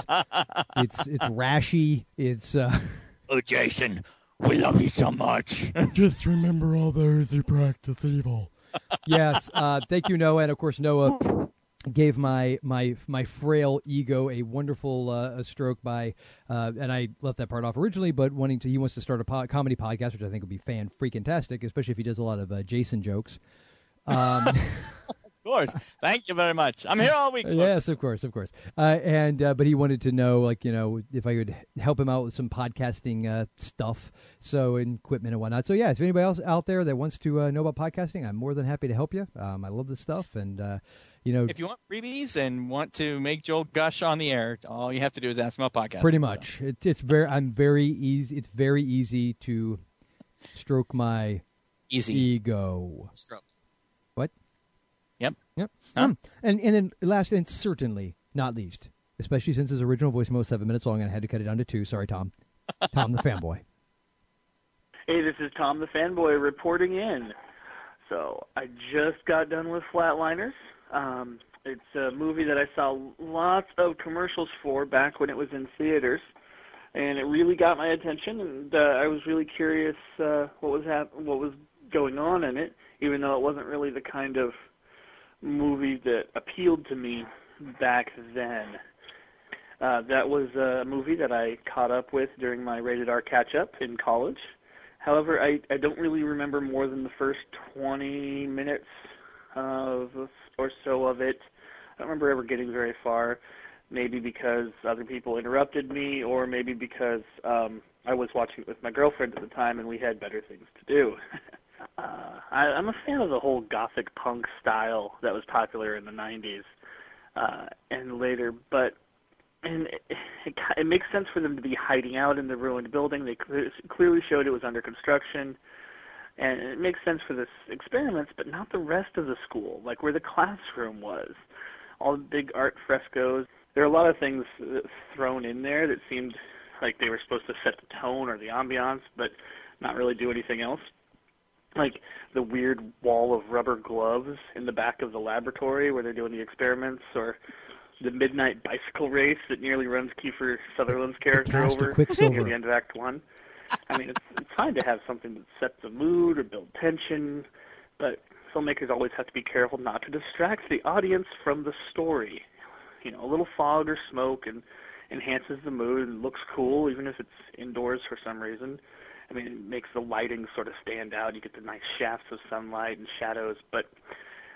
it's it's rashy. It's uh Oh, Jason, we love you so much. just remember all those who practice evil. Yes, uh, thank you, Noah, and of course Noah gave my my my frail ego a wonderful uh, a stroke by, uh, and I left that part off originally, but wanting to he wants to start a po- comedy podcast, which I think would be fan freaking tastic, especially if he does a lot of uh, Jason jokes. Um, course. Thank you very much. I'm here all week. Yes, folks. of course, of course. Uh, and uh, but he wanted to know, like you know, if I could help him out with some podcasting uh, stuff, so and equipment and whatnot. So yeah, if anybody else out there that wants to uh, know about podcasting, I'm more than happy to help you. Um, I love this stuff, and uh, you know, If you want freebies and want to make Joel gush on the air, all you have to do is ask him about podcasting. pretty much, it, it's very, I'm very easy. It's very easy to stroke my Easy. ego. Stroke. What? Yep. Yep. Um, and and then last and certainly not least, especially since his original voicemail was seven minutes long, and I had to cut it down to two. Sorry, Tom. Tom the fanboy. Hey, this is Tom the Fanboy reporting in. So I just got done with Flatliners. Um, it's a movie that I saw lots of commercials for back when it was in theaters, and it really got my attention. And uh, I was really curious uh, what was hap- what was going on in it, even though it wasn't really the kind of movie that appealed to me back then. Uh, that was a movie that I caught up with during my rated R catch up in college. However, I, I don't really remember more than the first 20 minutes of or so of it. I don't remember ever getting very far. Maybe because other people interrupted me, or maybe because um, I was watching it with my girlfriend at the time and we had better things to do. uh, I, I'm a fan of the whole gothic punk style that was popular in the 90s uh, and later, but and it, it, it makes sense for them to be hiding out in the ruined building. They clear, clearly showed it was under construction, and it makes sense for this experiments, but not the rest of the school, like where the classroom was. All the big art frescoes. There are a lot of things uh, thrown in there that seemed like they were supposed to set the tone or the ambiance, but not really do anything else. Like the weird wall of rubber gloves in the back of the laboratory where they're doing the experiments, or the midnight bicycle race that nearly runs Kiefer Sutherland's character over near the end of Act One. I mean, it's, it's fine to have something that sets the mood or build tension, but filmmakers always have to be careful not to distract the audience from the story. You know, a little fog or smoke and enhances the mood and looks cool, even if it's indoors for some reason. I mean, it makes the lighting sort of stand out. You get the nice shafts of sunlight and shadows, but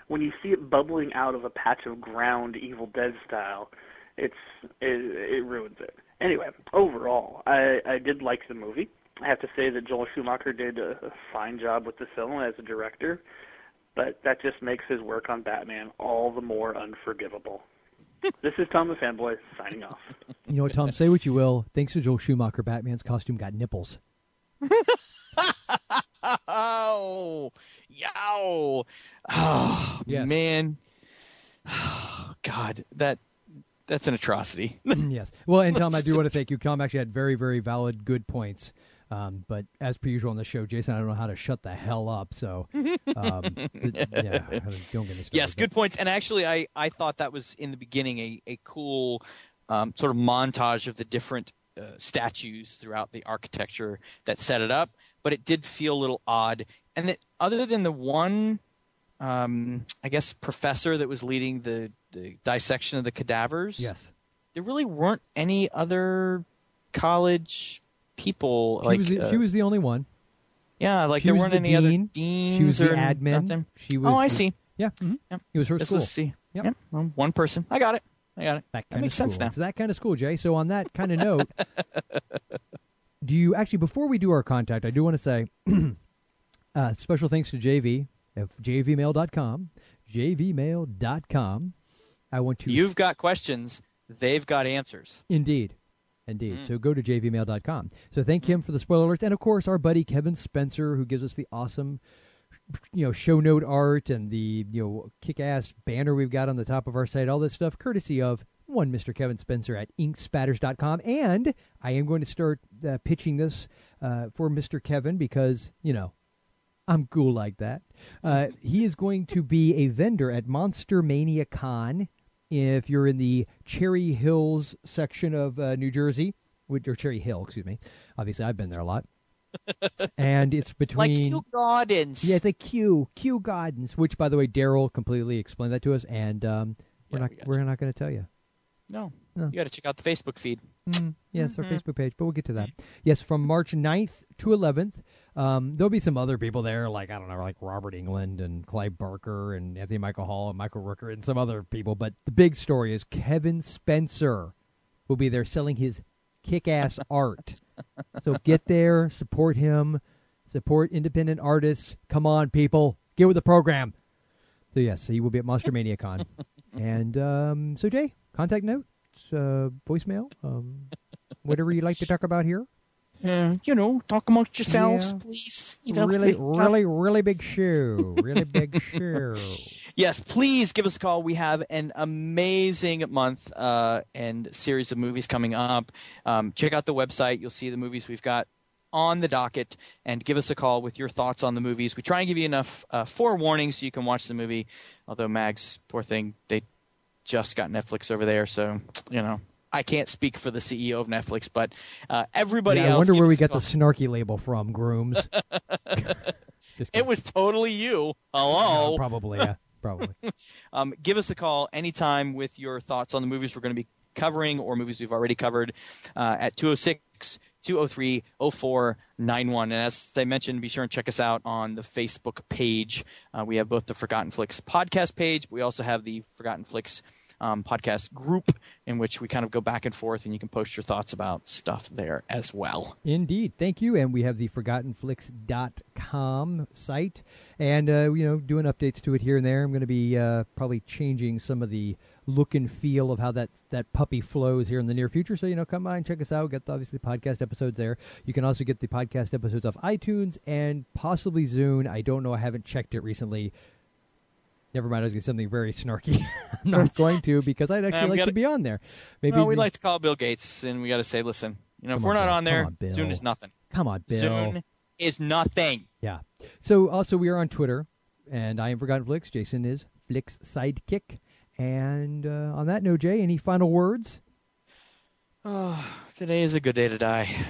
when you see it bubbling out of a patch of ground, Evil Dead style, it's it, it ruins it. anyway, overall, I I did like the movie. I have to say that Joel Schumacher did a, a fine job with the film as a director, but that just makes his work on Batman all the more unforgivable. this is Tom the Fanboy signing off. You know what, Tom? Say what you will. Thanks to Joel Schumacher, Batman's costume got nipples. Oh, yow. Oh, Yes. man. Oh, God, that that's an atrocity. yes. Well, and Tom, I do want to thank you. Tom actually had very, very valid, good points. Um, but as per usual on the show, Jason, I don't know how to shut the hell up. So, um, yeah, don't get me started. yes, good points. And actually, I, I thought that was in the beginning a, a cool um, sort of montage of the different uh, statues throughout the architecture that set it up. But it did feel a little odd. And that other than the one, um, I guess, professor that was leading the, the dissection of the cadavers, Yes. there really weren't any other college people. She, like was the, uh, she was the only one. yeah, like she there weren't the any other dean. deans She was the or admin. nothing. She was oh, I see. Yeah. mhm. Yep. It was her This school. was see. Yep. Yep. Well, one person. I got it. I got it. That That makes of sense school. now. It's that kind of school, Jay. So on that kind of note, do you actually before we do our contact, I do want to say uh, special thanks to JV of jvmail.com, jvmail.com. I want to You've got questions. They've got answers. Indeed. Indeed. Mm. So go to jvmail.com. So thank him for the spoiler alerts. And of course, our buddy Kevin Spencer, who gives us the awesome you know, show note art and the, you know, kick ass banner we've got on the top of our site, all this stuff, courtesy of one Mr. Kevin Spencer at inkspatters.com. And I am going to start uh, pitching this uh, for Mr. Kevin because, you know, I'm cool like that. Uh, he is going to be a vendor at Monster Mania Con. If you're in the Cherry Hills section of uh, New Jersey, or Cherry Hill, excuse me. Obviously, I've been there a lot. And it's Like between Kew Gardens. yeah, it's like Kew Kew Gardens, which by the way, Daryl completely explained that to us, and um, we're Yeah, not we we're not going to tell you. No. No. You got to check out the Facebook feed. Mm, yes, our Mhm. Facebook page, but we'll get to that. Yes, from March 9th to 11th. Um, there'll be some other people there, like, I don't know, like Robert Englund and Clive Barker and Anthony Michael Hall and Michael Rooker and some other people. But the big story is Kevin Spencer will be there selling his kick ass art. So get there, support him, support independent artists. Come on, people, get with the program. So, yes, he will be at Monster Mania Con. and um, so, Jay, contact note uh, voicemail, um, whatever you like to talk about here. Uh, you know, talk amongst yourselves, Yeah. please. You know, really, please. really, really big shoe. Really big shoe. Yes, please give us a call. We have an amazing month uh, and series of movies coming up. Um, check out the website. You'll see the movies we've got on the docket and give us a call with your thoughts on the movies. We try and give you enough uh, forewarning so you can watch the movie. Although Mags, poor thing, they just got Netflix over there, so you know I can't speak for the CEO of Netflix, but uh, everybody Yeah, else. I wonder where we us a got call. the snarky label from, Grooms. It was totally you. Hello. No, probably, yeah, probably. um, give us a call anytime with your thoughts on the movies we're going to be covering or movies we've already covered uh, at 206 203 0491. And as I mentioned, be sure and check us out on the Facebook page. Uh, we have both the Forgotten Flix podcast page, we also have the Forgotten Flix um, podcast group in which we kind of go back and forth, and you can post your thoughts about stuff there as well. Indeed. Thank you. And we have the ForgottenFlix.com site. And, uh, you know, doing updates to it here and there. I'm going to be uh, probably changing some of the look and feel of how that, that puppy flows here in the near future. So, you know, come by and check us out. Get, the, obviously, podcast episodes there. You can also get the podcast episodes off iTunes and possibly Zune. I don't know. I haven't checked it recently. Never mind. I was going to say something very snarky. I'm not going to because I'd actually like gotta- to be on there. Maybe well, we'd like to call Bill Gates, and we got to say, listen, you know, if we're on, not on there, on. Zune is nothing. Come on, Bill. Zune is nothing. Yeah. So also we are on Twitter, and I am Forgotten Flix. Jason is Flix Sidekick. And uh, on that note, Jay, any final words? Oh, today is a good day to die.